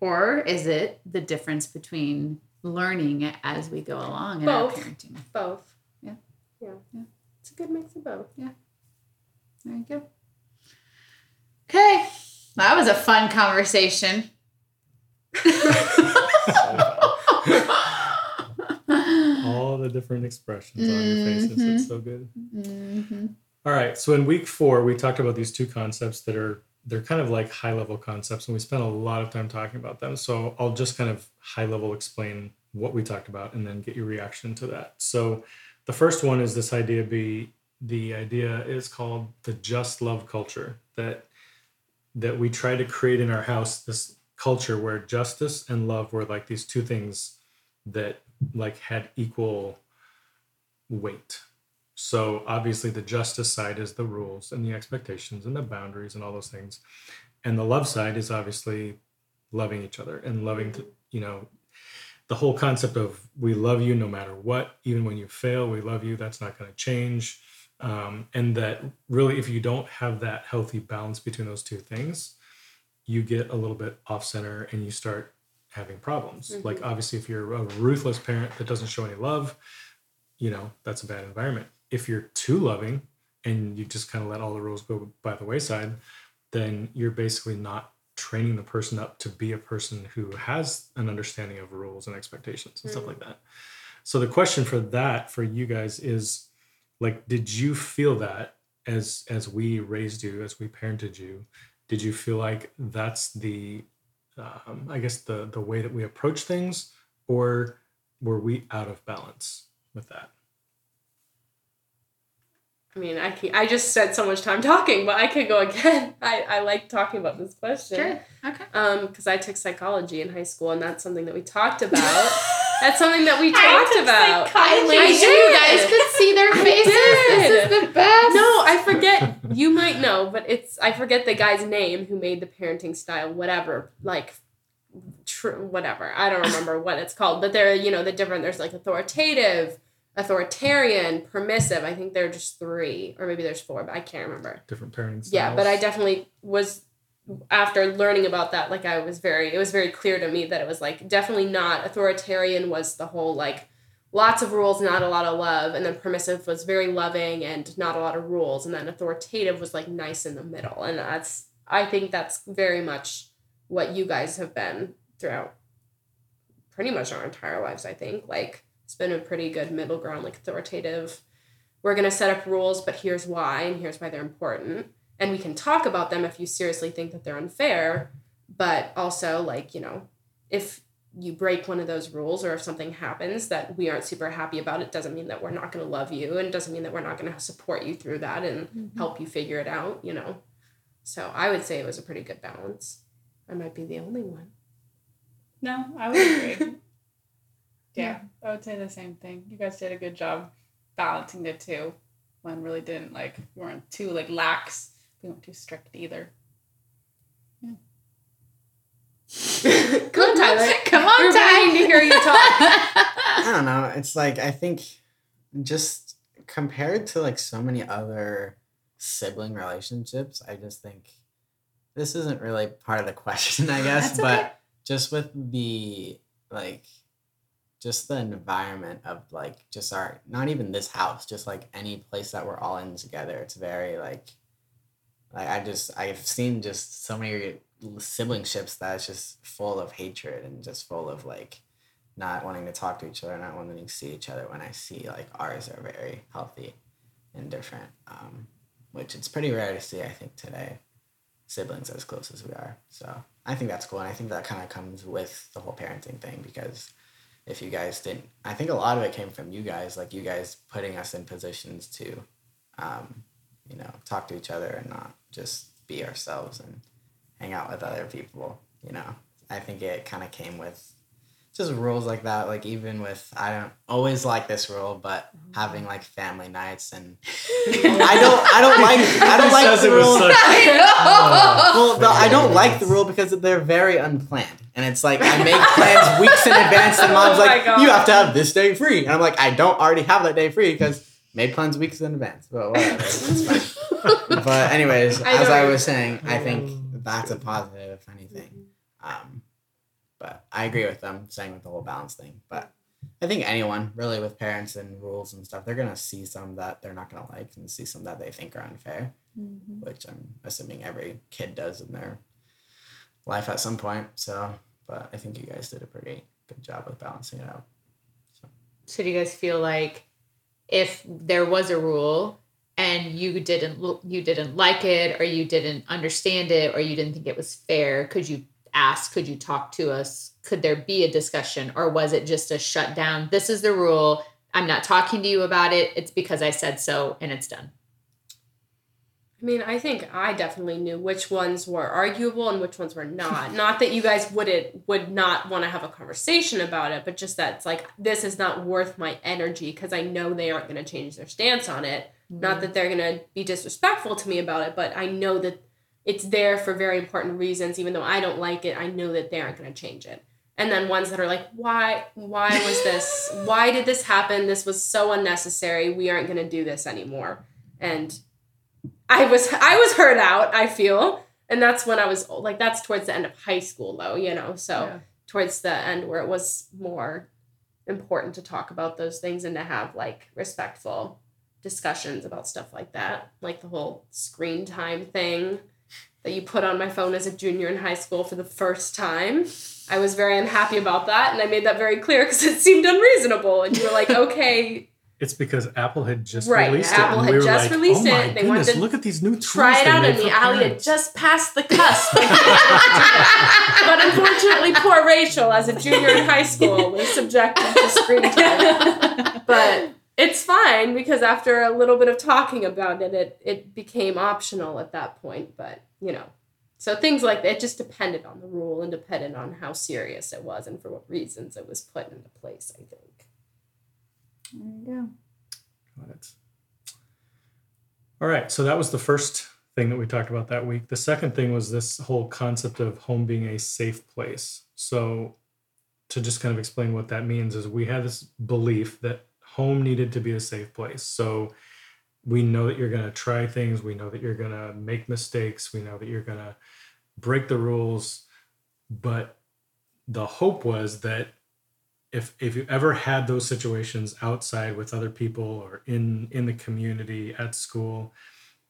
S3: Or is it the difference between learning as we go along in our parenting?
S4: both.
S3: Yeah.
S4: yeah,
S3: Yeah.
S4: It's a good mix of both. Yeah.
S3: There you go. Okay. That was a fun conversation. <laughs>
S1: All the different expressions on your faces. It's so good.
S3: Mhm.
S1: All right. So in week four, we talked about these two concepts that are they're kind of like high level concepts, and we spent a lot of time talking about them. So I'll just kind of high level explain what we talked about, and then get your reaction to that. So the first one is this idea. Be the idea is called the just love culture that that we try to create in our house. This culture where justice and love were like these two things that like had equal weight so obviously the justice side is the rules and the expectations and the boundaries and all those things. And the love side is obviously loving each other and loving to, you know, the whole concept of we love you no matter what, even when you fail, we love you. That's not going to change. Um, and that really, if you don't have that healthy balance between those two things, you get a little bit off center and you start having problems.
S4: Mm-hmm.
S1: Like, obviously, if you're a ruthless parent that doesn't show any love, you know, that's a bad environment. If you're too loving and you just kind of let all the rules go by the wayside, then you're basically not training the person up to be a person who has an understanding of rules and expectations and stuff like that. So the question for that for you guys is like did you feel that as as we raised you as we parented you did you feel like that's the um, i guess the the way that we approach things or were we out of balance with that
S4: I mean, I can, I just spent so much time talking, but I could go again. <laughs> I, I like talking about this question.
S3: Sure. Okay.
S4: Um, because I took psychology in high school, and that's something that we talked about. <laughs> that's something that we
S2: I
S4: talked
S2: took
S4: about.
S2: psychology.
S3: I wish you guys could see their <laughs> faces. This is the best.
S4: No, I forget. You might know, but it's I forget the guy's name who made the parenting style, whatever. Like, true whatever. I don't remember what it's called, but they're you know the different. There's like authoritative, authoritarian, permissive. I think there are just three, or maybe there's four, but I can't remember.
S1: different parenting styles
S4: Yeah, but I definitely was after learning about that like I was very it was very clear to me that it was like definitely not authoritarian was the whole like lots of rules not a lot of love and then permissive was very loving and not a lot of rules and then authoritative was like nice in the middle and that's I think that's very much what you guys have been throughout pretty much our entire lives I think like it's been a pretty good middle ground like authoritative. We're going to set up rules but here's why and here's why they're important. And we can talk about them if you seriously think that they're unfair but also like you know if you break one of those rules or if something happens that we aren't super happy about it doesn't mean that we're not going to love you and doesn't mean that we're not going to support you through that and mm-hmm. help you figure it out you know. So i would say it was a pretty good balance. I might be the only one.
S2: No, I would agree. <laughs> yeah, I would say the same thing. You guys did a good job balancing the two. One really didn't like we weren't too like lax. We weren't too strict either. Yeah. <laughs>
S4: come on tyler <laughs>
S3: Come on,
S4: we're
S3: Ty.
S4: to hear you talk <laughs>
S5: I don't know. It's like I think just compared to like so many other sibling relationships, I just think this isn't really part of the question, I guess,
S3: That's
S5: but
S3: okay.
S5: just with the like just the environment of like just our not even this house, just like any place that we're all in together, it's very like like I just I've seen just so many sibling ships that it's just full of hatred and just full of like not wanting to talk to each other, not wanting to see each other when I see like ours are very healthy and different. Um, which it's pretty rare to see, I think, today, siblings as close as we are. So I think that's cool. And I think that kind of comes with the whole parenting thing because if you guys didn't, I think a lot of it came from you guys, like you guys putting us in positions to, um, you know, talk to each other and not just be ourselves and hang out with other people, you know. I think it kind of came with just rules like that like even with i don't always like this rule but mm-hmm. having like family nights and <laughs> i don't i don't like i don't like the
S1: it
S5: rule.
S1: such- <laughs> uh,
S5: well the, i don't like the rule because they're very unplanned. And it's like i make <laughs> plans weeks in advance and mom's
S4: Oh
S5: like
S4: God.
S5: you have to have this day free. And i'm like i don't already have that day free because made plans weeks in advance but whatever it's fine. But anyways
S4: I
S5: as i was saying i think mm. that's a positive if anything. Mm-hmm. Um, but I agree with them saying with the whole balance thing. But I think anyone really with parents and rules and stuff, they're gonna see some that they're not gonna like and see some that they think are unfair, mm-hmm. which I'm assuming every kid does in their life at some point. So, but I think you guys did a pretty good job with balancing it out.
S3: So do you guys feel like if there was a rule and you didn't you didn't like it or you didn't understand it or you didn't think it was fair, could you ask, could you talk to us? Could there be a discussion or was it just a shutdown? This is the rule. I'm not talking to you about it. It's because I said so and it's done.
S4: I mean, I think I definitely knew which ones were arguable and which ones were not. <laughs> not that you guys wouldn't would not want to have a conversation about it, but just that it's like this is not worth my energy because I know they aren't going to change their stance on it. Not mm-hmm. that they're going to be disrespectful to me about it, but I know that it's there for very important reasons. Even though I don't like it, I know that they aren't going to change it. and then ones that are like why why was this? <laughs> Why did this happen? This was so unnecessary. We aren't going to do this anymore. And i was i was hurt out i feel. And that's when i was like that's towards the end of high school though you know? So
S3: Yeah.
S4: towards the end where it was more important to talk about those things and to have like respectful discussions about stuff like that like the whole screen time thing that you put on my phone as a junior in high school for the first time I was very unhappy about that, and I made that very clear because it <laughs> seemed unreasonable. And you were like, "Okay,
S1: It's because Apple had just
S4: Right,
S1: released
S4: Apple
S1: it. and
S4: had
S1: we were
S4: just
S1: like,
S4: released
S1: oh my
S4: it. They wanted
S1: goodness,
S4: to
S1: look at these new tools.
S4: try it out
S1: made
S4: on me."
S1: for
S4: Allie had just passed the <laughs> cusp, but unfortunately, poor Rachel, as a junior in high school, was subjected to screen time. <laughs> But it's fine because after a little bit of talking about it, it it became optional at that point. But you know, so things like that it just depended on the rule and depended on how serious it was and for what reasons it was put into place. I think.
S3: There you go.
S1: Got it. All right. So that was the first thing that we talked about that week. The second thing was this whole concept of home being a safe place. So, to just kind of explain what that means, is we had this belief that home needed to be a safe place. So, we know that you're going to try things. We know that you're going to make mistakes. We know that you're going to break the rules. But the hope was that if if you ever had those situations outside with other people or in in the community at school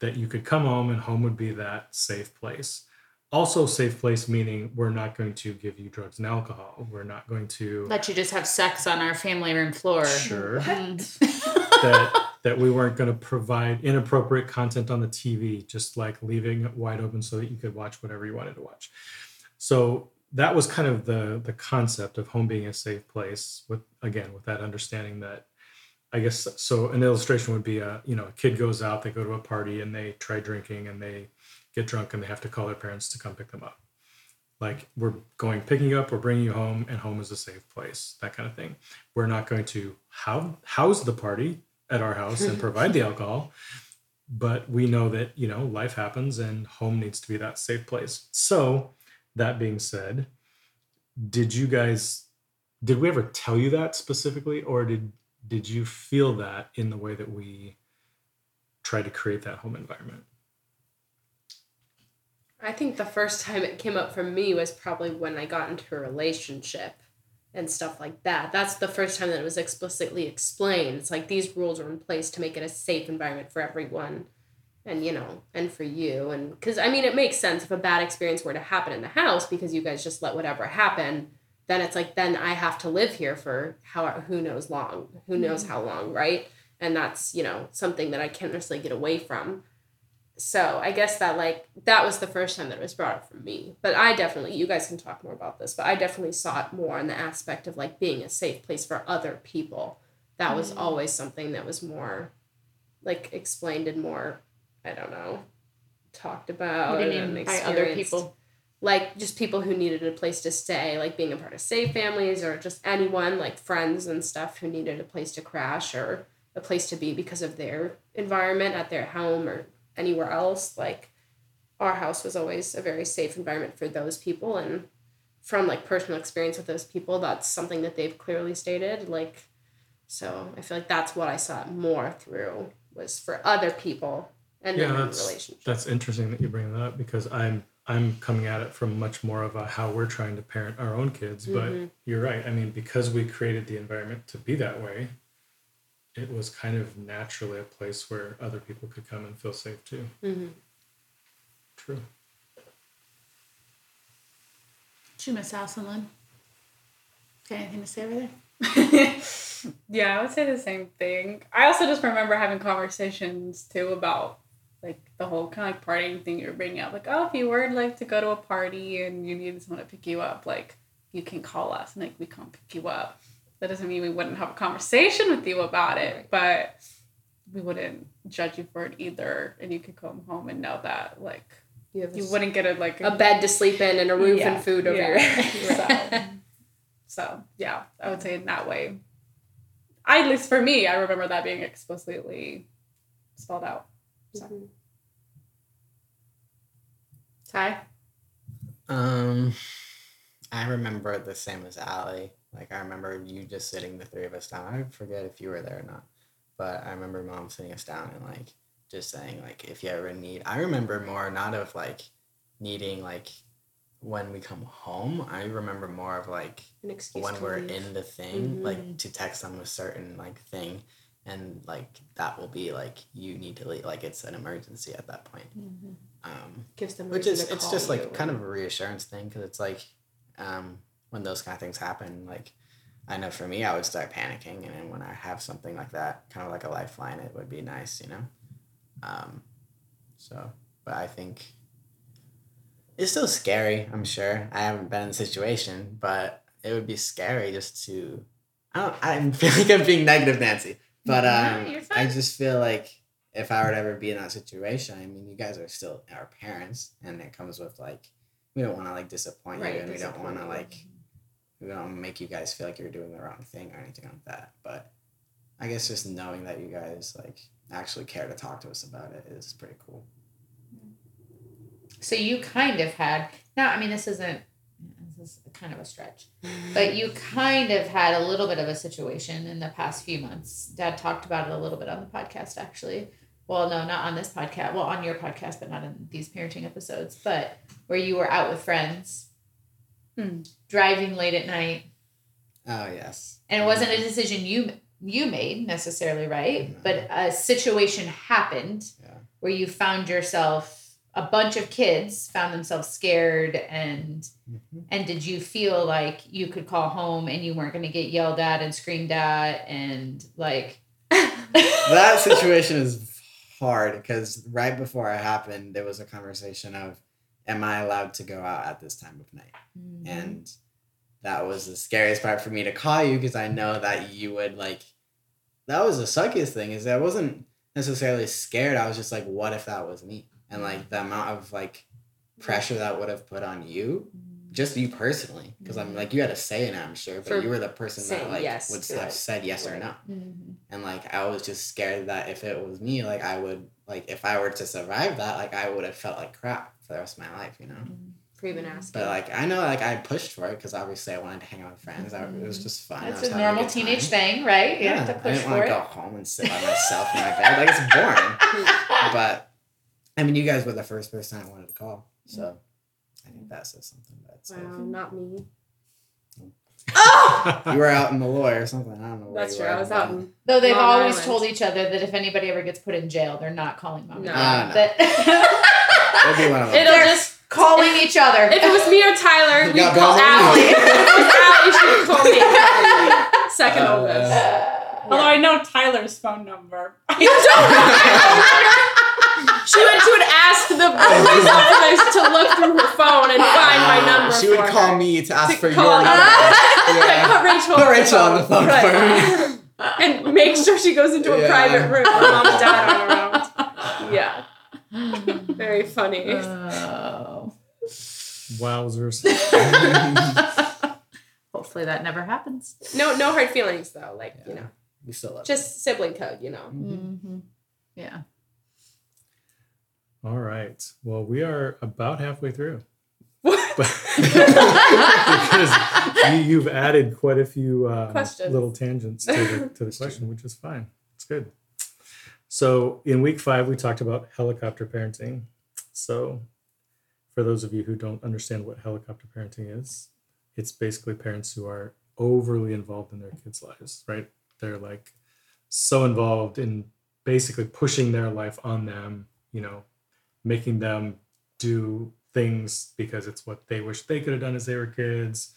S1: that you could come home and home would be that safe place also safe place meaning we're not going to give you drugs and alcohol we're not going to
S3: Let you just have sex on our family room floor.
S1: sure <laughs> that that we weren't going to provide inappropriate content on the TV, just like leaving it wide open so that you could watch whatever you wanted to watch. So that was kind of the the concept of home being a safe place. With again, with that understanding that I guess so. An illustration would be a you know a kid goes out, they go to a party and they try drinking and they get drunk and they have to call their parents to come pick them up. Like we're going picking you up, we're bringing you home, and home is a safe place. That kind of thing. We're not going to how house the party at our house and provide the alcohol but we know that you know life happens and home needs to be that safe place so that being said did you guys did we ever tell you that specifically or did did you feel that in the way that we tried to create that home environment
S4: I think the first time it came up for me was probably when I got into a relationship and stuff like that. That's the first time that it was explicitly explained. It's like these rules are in place to make it a safe environment for everyone and you know, and for you and cuz I mean it makes sense if a bad experience were to happen in the house because you guys just let whatever happen, then it's like then I have to live here for how who knows long, who knows mm-hmm. how long, right? And that's, you know, something that I can't necessarily get away from so I guess that like that was the first time that it was brought up for me. But I definitely you guys can talk more about this, but I definitely saw it more in the aspect of like being a safe place for other people. That was
S3: Mm.
S4: always something that was more like explained and more I don't know talked about
S3: What do you
S4: and
S3: by other people?
S4: Like just people who needed a place to stay, like being a part of safe families or just anyone like friends and stuff who needed a place to crash or a place to be because of their environment at their home or anywhere else like our house was always a very safe environment for those people. And from like personal experience with those people that's something that they've clearly stated like so i feel like that's what i saw more through was for other people and
S1: Yeah,
S4: in
S1: that's- that's interesting that you bring that up because i'm i'm coming at it from much more of a how we're trying to parent our own kids but
S4: Mhm.
S1: you're right. I mean because we created the environment to be that way it was kind of naturally a place where other people could come and feel safe too
S4: Mhm.
S1: true
S3: Did you miss Allison Lynn? Got anything to say over there? <laughs>
S2: yeah, I would say the same thing. I also just remember having conversations too about like the whole kind of like partying thing you were bringing up. Like, oh, if you were like to go to a party and you needed someone to pick you up, like you can call us and like we come pick you up. That doesn't mean we wouldn't have a conversation with you about it,
S4: Right.
S2: but we wouldn't judge you for it either. And you could come home and know that like
S4: you have
S2: you
S4: a,
S2: wouldn't get a like
S4: a bed to sleep in and a roof
S2: Yeah,
S4: and food over
S2: yeah.
S4: your <laughs> head
S2: so, <laughs> so yeah, I would say in that way. I, at least for me, I remember that being explicitly spelled out.
S4: Mhm.
S3: Ty?
S5: Um, I remember the same as Allie. Like I remember you just sitting the three of us down. I forget if you were there or not, but I remember mom sitting us down and like just saying like if you ever need. I remember more not of like needing like when we come home. I remember more of like when we're
S4: leave.
S5: in the thing,
S3: Mhm.
S5: like to text them a certain like thing, and like that will be like you need to leave. Like it's an emergency at that point. Um,
S4: gives them
S5: which is it's just like kind of a reassurance thing because it's like um, when those kind of things happen like i know for me i would start panicking and then when i have something like that kind of like a lifeline it would be nice you know? Um, so but i think it's still scary i'm sure. I haven't been in the situation but it would be scary just to i don't i <laughs> feel like i'm being negative nancy but um,
S3: you're
S5: i just feel like if I were to ever be in that situation, I mean, you guys are still our parents, and it comes with like, we don't want to like disappoint
S4: Right,
S5: you, and we don't want to like, we don't make you guys feel like you're doing the wrong thing or anything like that. But I guess just knowing that you guys like actually care to talk to us about it is pretty cool.
S3: So you kind of had now. I mean, this isn't. This is kind of a stretch, but you kind of had a little bit of a situation in the past few months. Dad talked about it a little bit on the podcast, actually. Well, no, not on this podcast. Well, on your podcast, but not in these parenting episodes. But where you were out with friends,
S2: Hmm.
S3: driving late at night,
S5: Oh yes,
S3: and it wasn't a decision you you made necessarily, right?
S5: No.
S3: But a situation happened
S5: Yeah.
S3: where you found yourself a bunch of kids found themselves scared and
S5: Mhm.
S3: and did you feel like you could call home and you weren't going to get yelled at and screamed at and like <laughs>
S5: that situation is hard because right before it happened, there was a conversation of, "Am I allowed to go out at this time of night?"
S3: Mm-hmm.
S5: and that was the scariest part for me to call you because I know that you would like. That was the suckiest thing is that I wasn't necessarily scared. I was just like, what if that was me? And like the amount of like pressure that would have put on you, just you personally, because I'm like you had a say in it, I'm sure, but
S4: For
S5: you were the person that like
S4: yes
S5: would have
S4: it.
S5: said yes or
S4: Right.
S5: no.
S3: Mhm.
S5: And like I was just scared that if it was me, like I would like if I were to survive that, like I would have felt like crap for the rest of my life, you know. Mm-hmm.
S4: for even asking.
S5: But like I know, like I pushed for it because obviously I wanted to hang out with friends. I, it was mm-hmm. just fun. I
S3: that's a normal
S5: good
S3: teenage
S5: time.
S3: thing right you have to
S5: I didn't want to go home and sit by myself in my bed. Like it's boring. <laughs> but I mean, you guys were the first person I wanted to call, so mm. I think that says something. That's
S4: wow, not me. <laughs> Oh!
S5: you were out in the lawyer or something. I don't know.
S4: That's true. I was out in.
S3: though they've
S4: Long
S3: always
S4: Island.
S3: told each other that if anybody ever gets put in jail they're not calling mom
S4: No.
S3: dad.
S5: Ah, no.
S3: That- <laughs>
S5: It'd be one of them.
S4: It'll
S3: They're
S4: just
S3: calling each other
S4: if it was me or Tyler, we'd call
S5: Bella?
S4: Allie. <laughs> if it Allie, she'd call me. Second
S5: Uh,
S4: oldest.
S2: Although I know Tyler's phone number. <laughs>
S4: You She went. she would ask the <laughs> police officers to look through her phone and find my
S5: Ah,
S4: number.
S5: She would
S4: for
S5: call
S4: her.
S5: me to ask
S4: To
S5: for
S4: call
S5: your number. Yeah.
S4: put Rachel,
S5: Put Rachel on the phone
S4: Right.
S5: for me.
S4: and make sure she goes into a
S5: Yeah.
S4: private room where mom and dad aren't around. Yeah, <laughs> very funny.
S3: Oh.
S1: Wowzers. <laughs>
S3: Hopefully that never happens.
S4: No, no hard feelings though. Like you know,
S5: We still love
S4: just sibling code. You know.
S3: Mm-hmm. Yeah.
S1: All right. Well, we are about halfway through. <laughs> Because you, you've added quite a few
S4: Questions.
S1: little tangents to the, to the question, which is fine. It's good. So in week five, we talked about helicopter parenting. So for those of you who don't understand what helicopter parenting is, it's basically parents who are overly involved in their kids' lives, right? They're like so involved in basically pushing their life on them, you know, making them do things because it's what they wish they could have done as they were kids.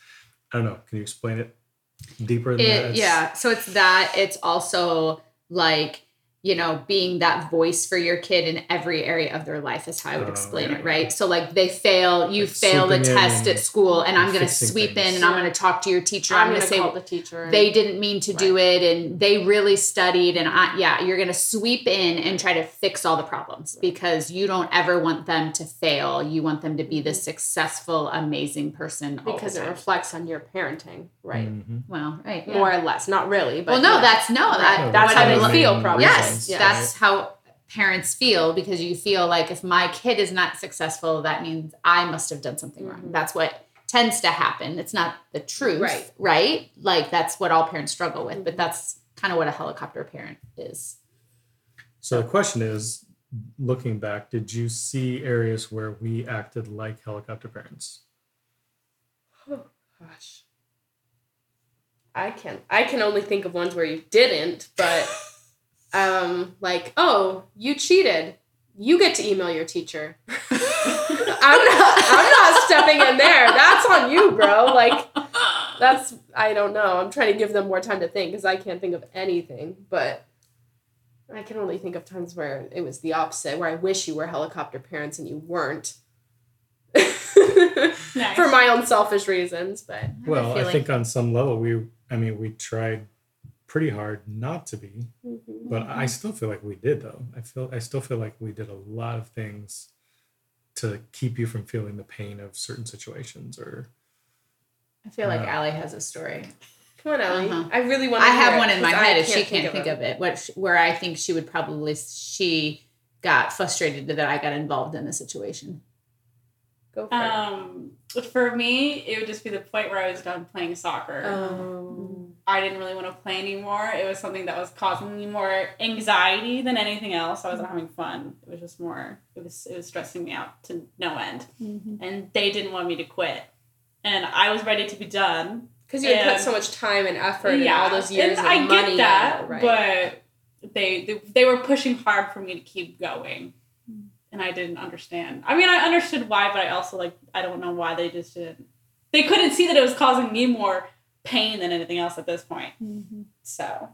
S1: I don't know. Can you explain it deeper than?
S3: It, yeah. So it's that. It's also like, you know, being that voice for your kid in every area of their life is how I would
S1: Oh,
S3: explain
S1: yeah.
S3: it, right? So like they fail, you
S1: Like
S3: fail the test at school, and,
S1: and
S3: I'm gonna sweep
S1: things.
S3: in and I'm gonna talk to your teacher. I'm,
S4: I'm
S3: gonna,
S4: gonna
S3: say
S4: call the teacher.
S3: They didn't mean to do it and they really studied and I, yeah you're gonna sweep in and try to fix all the problems because you don't ever want them to fail you want them to be the mm-hmm. successful amazing person
S4: because it reflects on your parenting, right?
S1: Mhm.
S3: well right yeah.
S4: More or less, not really, but
S3: well no
S4: yeah.
S3: that's no that
S1: No,
S4: that's how
S3: I
S4: they
S3: mean-
S4: feel, probably.
S3: yes
S1: reasons,
S4: Yeah.
S3: that's how parents feel because you feel like if my kid is not successful that means i must have done something wrong
S4: Mhm.
S3: that's what tends to happen. It's not the truth,
S4: Right.
S3: Right? Like that's what all parents struggle with, but
S4: Mhm.
S3: that's kind of what a helicopter parent is.
S1: So the question is, looking back, did you see areas where we acted like helicopter parents?
S4: Oh, gosh. I can I can only think of ones where you didn't, but <laughs> um like, oh, you cheated. You get to email your teacher. <laughs> I'm not I'm not stepping in there. That's on you, bro. Like that's I don't know. I'm trying to give them more time to think because I can't think of anything, but I can only think of times where it was the opposite, where I wish you were helicopter parents and you weren't. <laughs>
S2: Nice.
S4: For my own selfish reasons, but
S3: have a
S1: Well, I
S3: feeling-
S1: think on some level we I mean we tried pretty hard not to be, but I still feel like we did though. I feel I still feel like we did a lot of things to keep you from feeling the pain of certain situations or
S3: I feel like
S1: Yeah.
S3: Allie has a story.
S4: Come on, Ellie.
S3: Uh-huh.
S4: I really want.
S3: I
S4: to
S3: have
S4: hear
S3: one in my
S4: I
S3: head if she can't think
S4: it.
S3: of it. What where I think she would probably she got frustrated that I got involved in the situation.
S4: Go for it.
S2: Um, for me, it would just be the point where I was done playing soccer.
S4: Um,
S2: I didn't really want to play anymore. It was something that was causing me more anxiety than anything else. I wasn't having fun. It was just more. It was it was stressing me out to no end. And they didn't want me to quit, and I was ready to be done.
S4: because you had put so much time and effort and all those years
S2: and
S4: of
S2: I
S4: money.
S2: get that,
S4: in it, right?
S2: but they, they they were pushing hard for me to keep going, and I didn't understand. I mean, I understood why, but I also like I don't know why they just didn't. They couldn't see that it was causing me more pain than anything else at this point. Mm-hmm. So,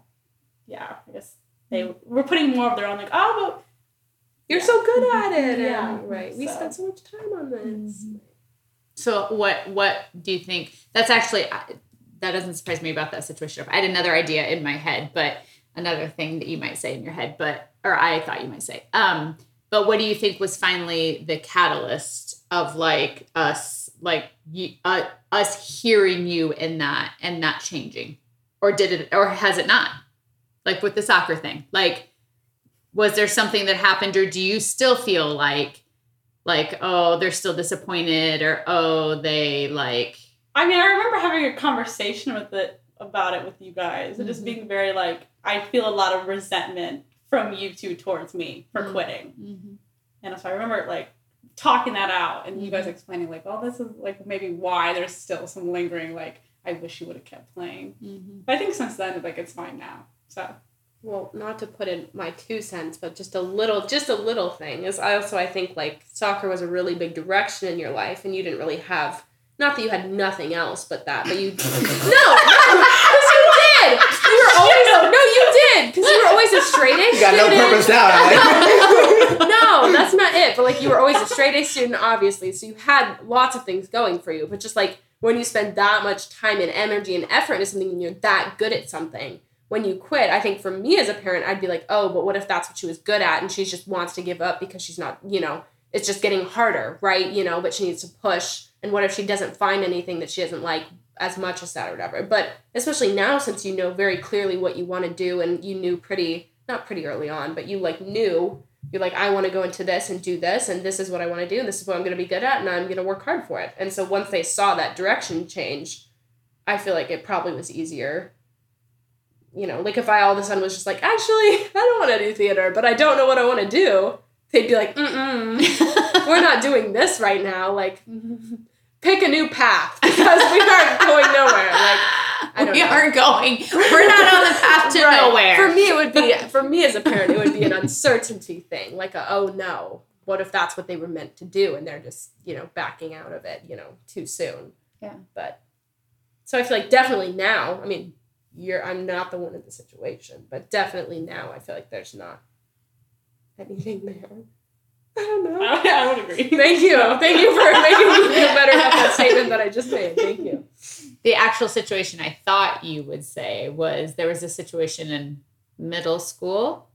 S2: yeah, I guess they were putting more of their own like, oh, but
S4: you're
S2: Yeah.
S4: so good mm-hmm. at it.
S2: Yeah.
S4: and- right. We spent so much time on this. Mm-hmm.
S3: So what what do you think? That's actually that doesn't surprise me about that situation. I had another idea in my head, but another thing that you might say in your head, but or I thought you might say. Um, but what do you think was finally the catalyst of like us like you uh, us hearing you in that and not changing, or did it or has it not? Like with the soccer thing, like was there something that happened, or do you still feel like? like oh they're still disappointed or oh they like
S2: I mean, I remember having a conversation with it about it with you guys, and just
S3: Mhm.
S2: being very like, I feel a lot of resentment from you two towards me for
S3: Mm.
S2: quitting. And so I remember like talking that out and you
S3: Mm-hmm.
S2: guys explaining like, oh, this is like maybe why there's still some lingering like I wish you would have kept playing. But I think since then like it's fine now. So
S4: well, not to put in my two cents, but just a little, just a little thing is I also I think like soccer was a really big direction in your life, and you didn't really have. Not that you had nothing else but that, but you <laughs> no, no, because you did. You were always no, you did because you were always a straight A student. <laughs>
S5: You got no purpose now. <laughs> <laughs>
S4: No, that's not it. But like you were always a straight A student, obviously, so you had lots of things going for you. But just like when you spend that much time and energy and effort into something and you're that good at something, when you quit, I think for me as a parent, I'd be like, oh, but what if that's what she was good at and she just wants to give up because she's not, you know, it's just getting harder, right? You know, but she needs to push. And what if she doesn't find anything that she doesn't like as much as that or whatever? But especially now, since you know very clearly what you want to do and you knew pretty, not pretty early on, but you like knew you're like, I want to go into this and do this, and this is what I want to do, and this is what I'm going to be good at, and I'm going to work hard for it. And so once they saw that direction change, I feel like it probably was easier. You know, like if I all of a sudden was just like, actually, <laughs> I don't want to do theater, but I don't know what I want to do, they'd be like, mm mm, <laughs> we're not doing this right now. Like, pick a new path <laughs> because we aren't going nowhere. Like, I don't
S3: we
S4: know.
S3: aren't going we're not on the path to <laughs>
S4: Right.
S3: nowhere
S4: For me, it would be for me as a parent, it would be an uncertainty thing, like a oh no, what if that's what they were meant to do and they're just you know backing out of it, you know, too soon.
S3: Yeah.
S4: But so I feel like definitely now, I mean, you're I'm not the one in the situation, but definitely now I feel like there's not anything there. I don't know.
S2: I, I would agree. <laughs>
S4: Thank you. Thank you for making me feel better about that <laughs> statement that I just made. Thank you.
S3: the actual situation i thought you would say was there was a situation in middle school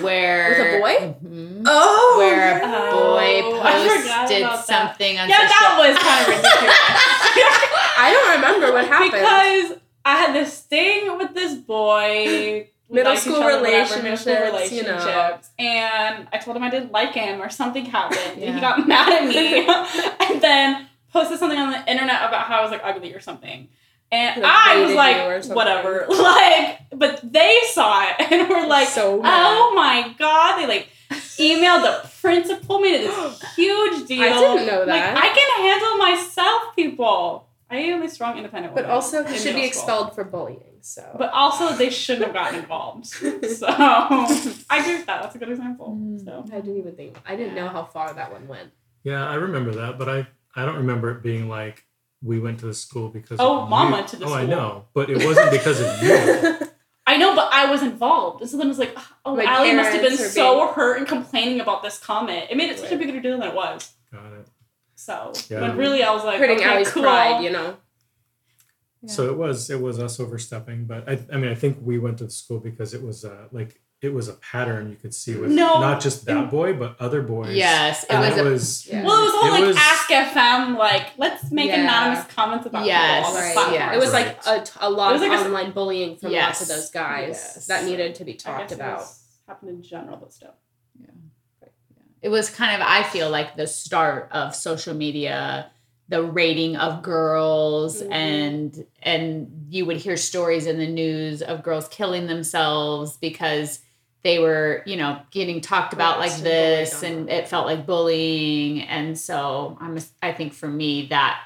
S3: where
S4: With a boy?
S3: Mhm.
S4: Oh,
S3: where a boy
S2: Oh, I forgot
S3: posted
S2: about that.
S3: something on
S2: Yeah,
S3: social
S2: that was kind of ridiculous. <laughs>
S4: I don't remember what happened.
S2: because I had this thing with this boy.
S4: Middle
S2: each
S4: school
S2: other, whatever, middle school
S4: relationships, you know.
S2: and I told him I didn't like him or something happened, and
S3: Yeah.
S2: he got <laughs> mad at me, <laughs> and then posted something on the internet about how I was like ugly or something. And
S4: Like,
S2: I was
S4: rated you or
S2: like, whatever. <laughs> Like, but they saw it and were like,
S4: So
S2: oh my god. They like emailed the principal, made it this <gasps> huge deal.
S4: I didn't know that.
S2: Like, I can handle myself, people. I am a strong, independent
S4: But also, he
S2: in
S4: should be
S2: middle school.
S4: expelled for bullying. So.
S2: But also, they shouldn't have gotten involved. <laughs> So I agree with that. That's a good example.
S3: Mm.
S2: So
S4: I didn't even think. I didn't know how far that one went.
S1: Yeah, I remember that, but I I don't remember it being like we went to the school because.
S2: Oh,
S1: of
S2: Mom
S1: you.
S2: went to the school.
S1: Oh, I know, but it wasn't because of you. <laughs>
S2: I know, but I was involved. This one was like, oh,
S4: My
S2: Allie must have been so
S4: being-
S2: hurt and complaining about this comment. It made it such a bigger deal than it was.
S1: Got it.
S2: So
S1: Yeah.
S2: when really I was like,
S4: Hurting
S2: okay,
S4: Allie's
S2: cool.
S4: pride, you know.
S1: So it was it was us overstepping, but I I mean I think we went to the school because it was uh like it was a pattern you could see with
S2: No.
S1: not just that boy but other boys.
S3: Yes, it
S1: and
S3: was.
S1: it was
S4: Yeah.
S2: Well, it was all
S1: It
S2: like
S1: was-
S2: Ask FM, like let's make
S3: Yeah.
S2: anonymous comments about
S3: Yes,
S2: people on
S4: Right.
S3: yeah.
S4: It was
S1: Right.
S4: like a lot
S2: was
S4: of
S2: like a-
S4: online bullying from
S3: Yes.
S4: lots of those guys
S3: Yes.
S4: that needed to be
S2: I
S4: talked
S2: guess it
S4: about.
S2: was- happened in general, but still.
S3: It was kind of i feel like the start of social media the rating of girls
S4: Mhm.
S3: and and you would hear stories in the news of girls killing themselves because they were you know getting talked about like this and it felt like bullying. And so i'm i think for me that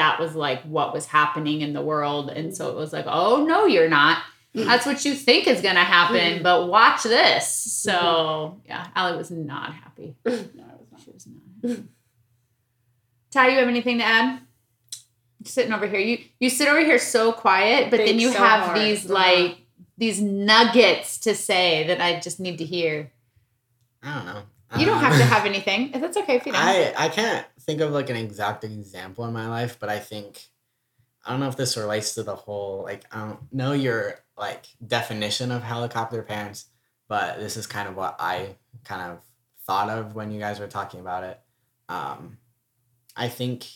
S3: that was like what was happening in the world. And so it was like oh no you're not that's what you think is going to happen
S4: Mhm.
S3: but watch this so yeah Allie was not happy <clears throat>
S2: No, I was not.
S3: she was not. Ty, you have anything to add? You're sitting over here. You you sit over here so quiet, but then you
S4: so
S3: have
S4: hard.
S3: these
S4: Uh-huh.
S3: like these nuggets to say that I just need to hear.
S5: I don't know.
S3: You don't
S5: Um,
S3: have to have anything. If that's okay if you don't.
S5: I I can't think of like an exact example in my life, but I think I don't know if this relates to the whole like I don't know your like definition of helicopter parents, but this is kind of what I kind of thought of when you guys were talking about it. Um, I think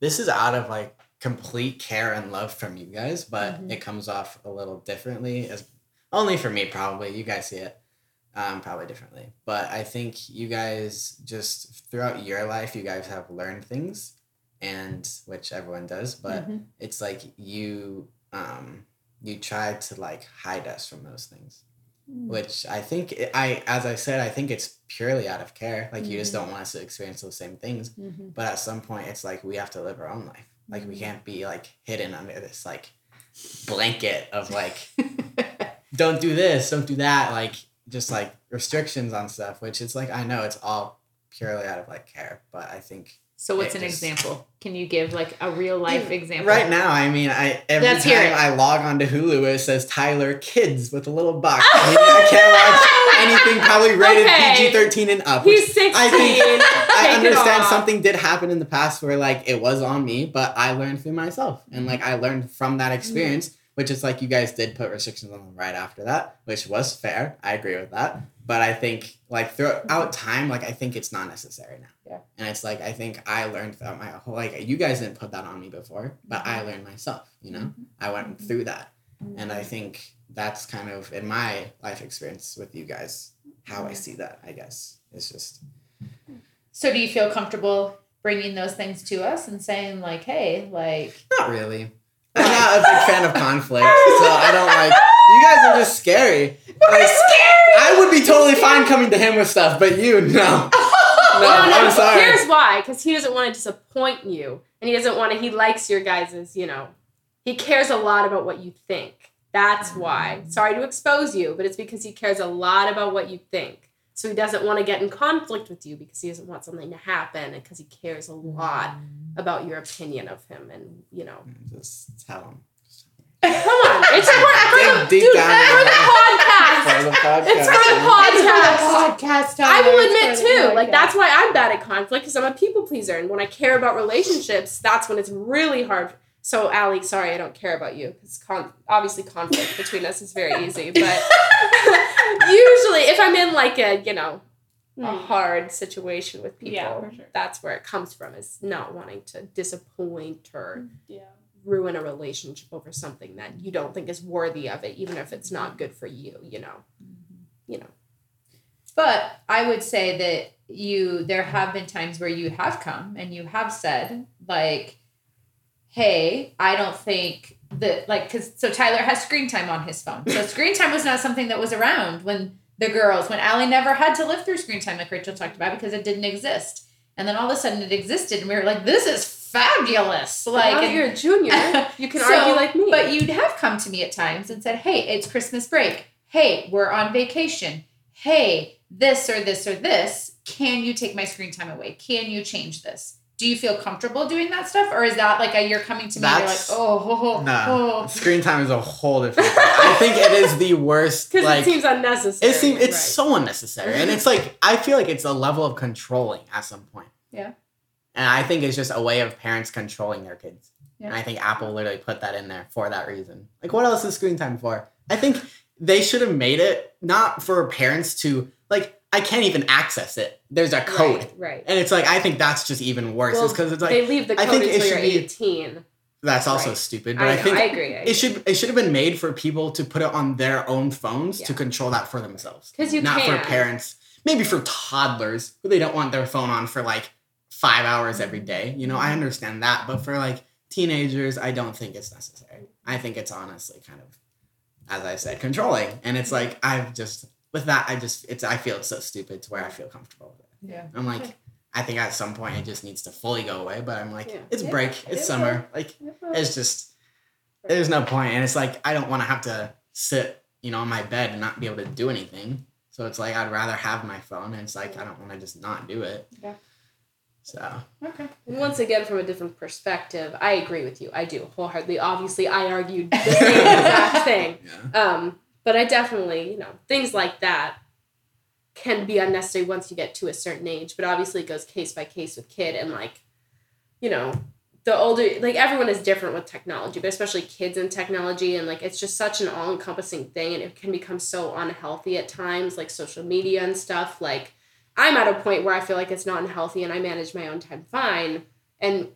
S5: this is out of like complete care and love from you guys, but
S3: Mhm.
S5: it comes off a little differently as only for me probably. You guys see it um, probably differently. But I think you guys just throughout your life, you guys have learned things, and which everyone does. But
S3: Mhm.
S5: it's like you um, you try to like hide us from those things, hmm. which I think I as I said, I think it's purely out of care. Like you just don't hmm. want us to experience those same things.
S3: Mhm.
S5: But at some point, it's like we have to live our own life. Like we hmm. can't be like hidden under this like blanket of like <laughs> don't do this, don't do that, like just like restrictions on stuff, which it's like I know it's all purely out of like care, but I think
S3: So what's an
S5: just-
S3: example? Can you give like a real mm, life example?
S5: right now, I mean, I every
S3: Let's
S5: time. I log on to Hulu, it says Tyler Kids with a little box. <laughs> I, mean, I can't watch anything probably rated
S4: Okay.
S5: PG thirteen and up.
S4: He's 16.
S5: I think <laughs> I understand something did happen in the past where like it was on me, but I learned through myself, and like I learned from that mm-hmm. experience. Which is like you guys did put restrictions on them right after that, which was fair. I agree with that. But I think like throughout mm-hmm. time, like I think it's not necessary now.
S4: Yeah.
S5: And it's like I think I learned that my whole like you guys didn't put that on me before, but I mm-hmm. learned myself. You know, mm-hmm. I went through that, and I think that's kind of in my life experience with you guys how I see that. I guess it's just
S3: So do you feel comfortable bringing those things to us and saying like, hey, like
S5: not really. I'm not a big fan of <laughs> conflict, so I don't like. You guys are just scary. Like, I would be totally fine coming to him with stuff, but you, no. <laughs> No,
S4: No, no,
S5: I'm sorry.
S4: Here's why, because he doesn't want to disappoint you, and he doesn't want to. He likes your guys's, you know, he cares a lot about what you think. That's why. Sorry to expose you, but it's because he cares a lot about what you think. So he doesn't want to get in conflict with you because he doesn't want something to happen, and because he cares a lot about your opinion of him, and you know.
S5: Mm, just tell him.
S4: Come on, it's for, for the,
S5: Dig deep
S4: dude,
S5: down
S4: for the podcast.
S5: For the podcast.
S4: It's for the podcast.
S3: podcast.
S4: I will admit too, like that's why I'm bad at conflict because I'm a people pleaser, and when I care about relationships, that's when it's really hard. So, Allie, sorry, I don't care about you because con- obviously conflict between us is very easy. But <laughs> usually, if I'm in like a you know a
S2: Hmm.
S4: hard situation with people,
S2: Yeah, sure.
S4: that's where it comes from is not wanting to disappoint or
S2: Yeah.
S4: Ruin a relationship over something that you don't think is worthy of it, even if it's not good for you. You know, mm-hmm. you know.
S3: But I would say that you there have been times where you have come and you have said like, hey, I don't think that like because so Tyler has screen time on his phone. So <laughs> screen time was not something that was around when the girls when Allie never had to live through screen time like Rachel talked about because it didn't exist. And then all of a sudden it existed, and we were like, "This is fabulous!"
S4: Like,
S3: Like,
S4: now
S3: and-
S4: you're a junior, <laughs> you can
S3: So,
S4: argue like me.
S3: but you'd have come to me at times and said, Hey, it's Christmas break. Hey, we're on vacation. Hey, this or this or this. Can you take my screen time away? Can you change this? Do you feel comfortable doing that stuff? Or is that like a you're coming to me, and you're like, oh, oh, oh, <laughs>
S5: Nah,
S3: oh.
S5: screen time is a whole different. thing. I think it is the worst. <laughs>
S4: because
S5: Like
S4: it seems unnecessary.
S5: it seems it's
S4: right.
S5: so unnecessary, and it's like I feel like it's a level of controlling at some point.
S3: Yeah.
S5: And I think it's just a way of parents controlling their kids.
S3: Yeah.
S5: And I think Apple literally put that in there for that reason. Like, what else is screen time for? I think they should have made it not for parents to like. I can't even access it. There's a code,
S4: Right. right.
S5: and it's like I think that's just even worse.
S4: Well,
S5: because it's like
S4: they leave the
S5: I
S4: code
S5: think it
S4: until you're
S5: should be-
S4: 18.
S5: that's also
S4: right.
S5: stupid. But
S4: I,
S5: I, think
S4: I agree.
S5: it should it should have been made for people to put it on their own phones to control that for themselves.
S4: because you
S5: not
S4: can.
S5: for parents. Maybe for toddlers who they don't want their phone on for like five hours every day. You know, I understand that, but for like teenagers, I don't think it's necessary. I think it's honestly kind of, as I said, controlling. And it's like I've just with that, I just it's I feel it's so stupid to where I feel comfortable with it.
S3: Yeah.
S5: I'm like, I think at some point it just needs to fully go away. But I'm like,
S4: Yeah.
S5: it's
S4: Yeah.
S5: break,
S4: It
S5: it's summer, like it's just there's no point. point and it's like i don't want to have to sit you know on my bed and not be able to do anything so it's like i'd rather have my phone and it's like i don't want to just not do it
S3: Yeah.
S5: So
S3: Okay.
S4: And once again, from a different perspective, I agree with you. I do wholeheartedly. Obviously, I argued the same <laughs> exact thing.
S5: yeah
S4: Um, but I definitely, you know, things like that can be unnecessary once you get to a certain age. But obviously, it goes case by case with kid, and like, you know, the older, like everyone is different with technology, but especially kids and technology, and like it's just such an all encompassing thing, and it can become so unhealthy at times, like social media and stuff. Like, I'm at a point where I feel like it's not unhealthy, and I manage my own time fine, and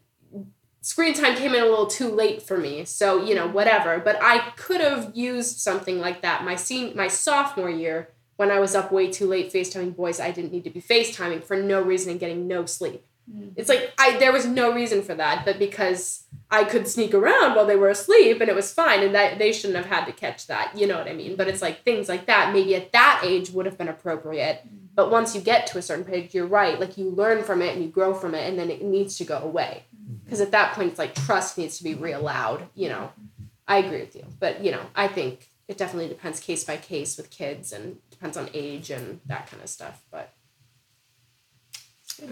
S4: screen time came in a little too late for me. So you know whatever. But i could have used something like that my sen- my sophomore year when i was up way too late facetiming boys i didn't need to be facetiming for no reason and getting no sleep. Mm. It's like i there was no reason for that but because i could sneak around while they were asleep and it was fine and that they shouldn't have had to catch that. You know what i mean? But it's like things like that maybe at that age would have been appropriate mm. But once you get to a certain page you're right like you learn from it and you grow from it and then it needs to go away. Mm-hmm. Because at that point it's like trust needs to be reallowed you know? I agree with you. But you know i think it definitely depends case by case with kids and depends on age and that kind of stuff but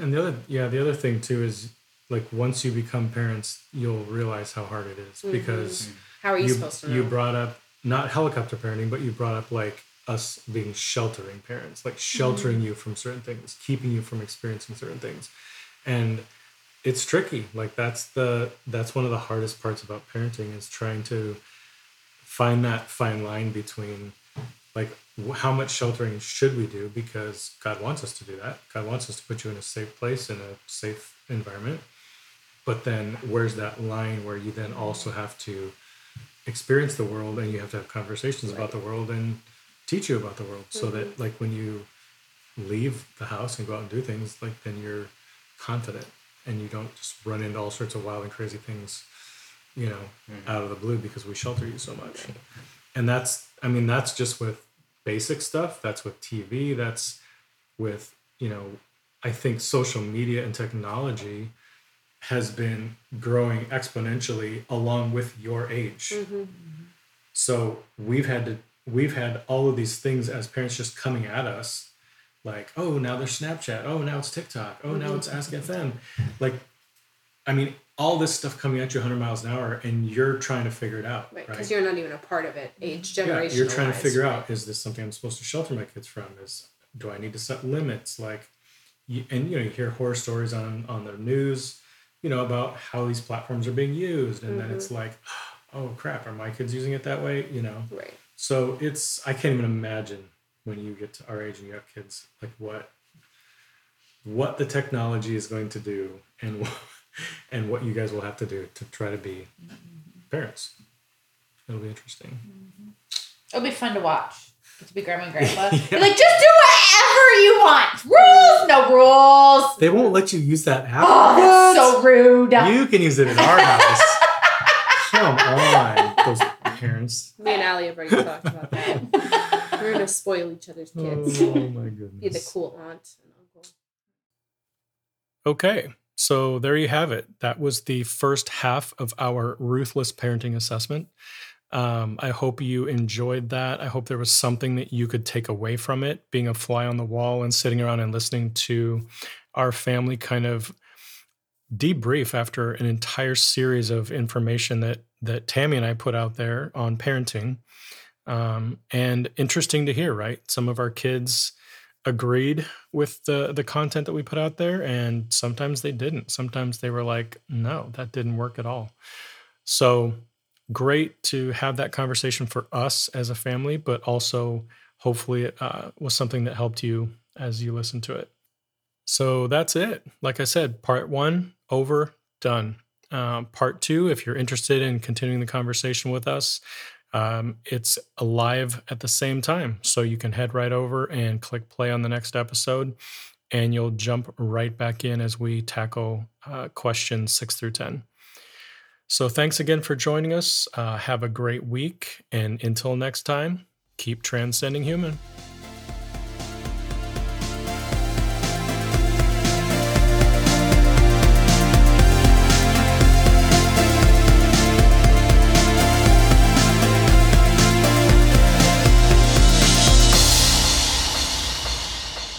S1: And the other, yeah, the other thing too is like once you become parents, you'll realize how hard it is mm-hmm. because
S4: how are you,
S1: you
S4: supposed to know?
S1: you brought up not helicopter parenting, but you brought up like us being sheltering parents, like sheltering mm-hmm. you from certain things, keeping you from experiencing certain things, and it's tricky. Like that's the that's one of the hardest parts about parenting is trying to find that fine line between like how much sheltering should we do because God wants us to do that. God wants us to put you in a safe place in a safe environment. But then where's that line where you then also have to experience the world and you have to have conversations about the world and teach you about the world so that like when you leave the house and go out and do things like then you're confident and you don't just run into all sorts of wild and crazy things you know out of the blue because we shelter you so much. And that's i mean that's just with basic stuff. That's with tv that's with you know i think social media and technology has been growing exponentially along with your age.
S4: Mm-hmm.
S1: so we've had to we've had all of these things as parents just coming at us like oh now there's snapchat. Oh now it's tiktok. Oh now mm-hmm. it's ask fm like i mean all this stuff coming at you 100 miles an hour and you're trying to figure it out
S4: right
S1: right,
S4: because you're not even a part of it age
S1: yeah,
S4: generation
S1: you're trying to figure out is this something i'm supposed to shelter my kids from? Is do i need to set limits? Like and you know you hear horror stories on on the news you know about how these platforms are being used and then mm-hmm. it's like oh crap are my kids using it that way? You know?
S4: Right
S1: so it's I can't even imagine when you get to our age and you have kids like what what the technology is going to do and wh- <laughs> and what you guys will have to do to try to be parents. It'll be interesting. Mm-hmm.
S3: It'll be fun to watch. Get to be grandma and <laughs> grandpa. You're like, just do whatever you want. Rules, no rules.
S1: They won't let you use that app.
S3: Oh, that's so rude.
S1: You can use it in our house. <laughs> Come on, parents.
S4: Me and Allie have already talked about that. <laughs> We're gonna spoil each other's kids.
S1: Oh my goodness.
S4: Be the cool aunt and uncle.
S1: Okay, so there you have it. That was the first half of our ruthless parenting assessment. Um, I hope you enjoyed that. I hope there was something that you could take away from it, being a fly on the wall and sitting around and listening to our family kind of debrief after an entire series of information that that Tammy and I put out there on parenting. Um, and interesting to hear, right? Some of our kids agreed with the the content that we put out there and sometimes they didn't sometimes they were like no that didn't work at all so great to have that conversation for us as a family but also hopefully it uh, was something that helped you as you listen to it so that's it like i said part one over done um, part two if you're interested in continuing the conversation with us um, it's alive at the same time. So you can head right over and click play on the next episode, and you'll jump right back in as we tackle uh, questions six through 10. So thanks again for joining us. Uh, have a great week. And until next time, keep transcending human.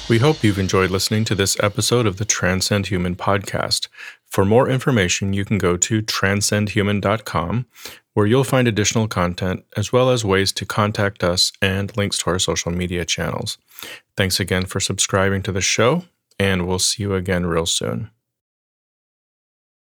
S1: We hope you've enjoyed listening to this episode of the Transcend Human podcast. For more information, you can go to transcendhuman.com, where you'll find additional content as well as ways to contact us and links to our social media channels. Thanks again for subscribing to the show, and we'll see you again real soon.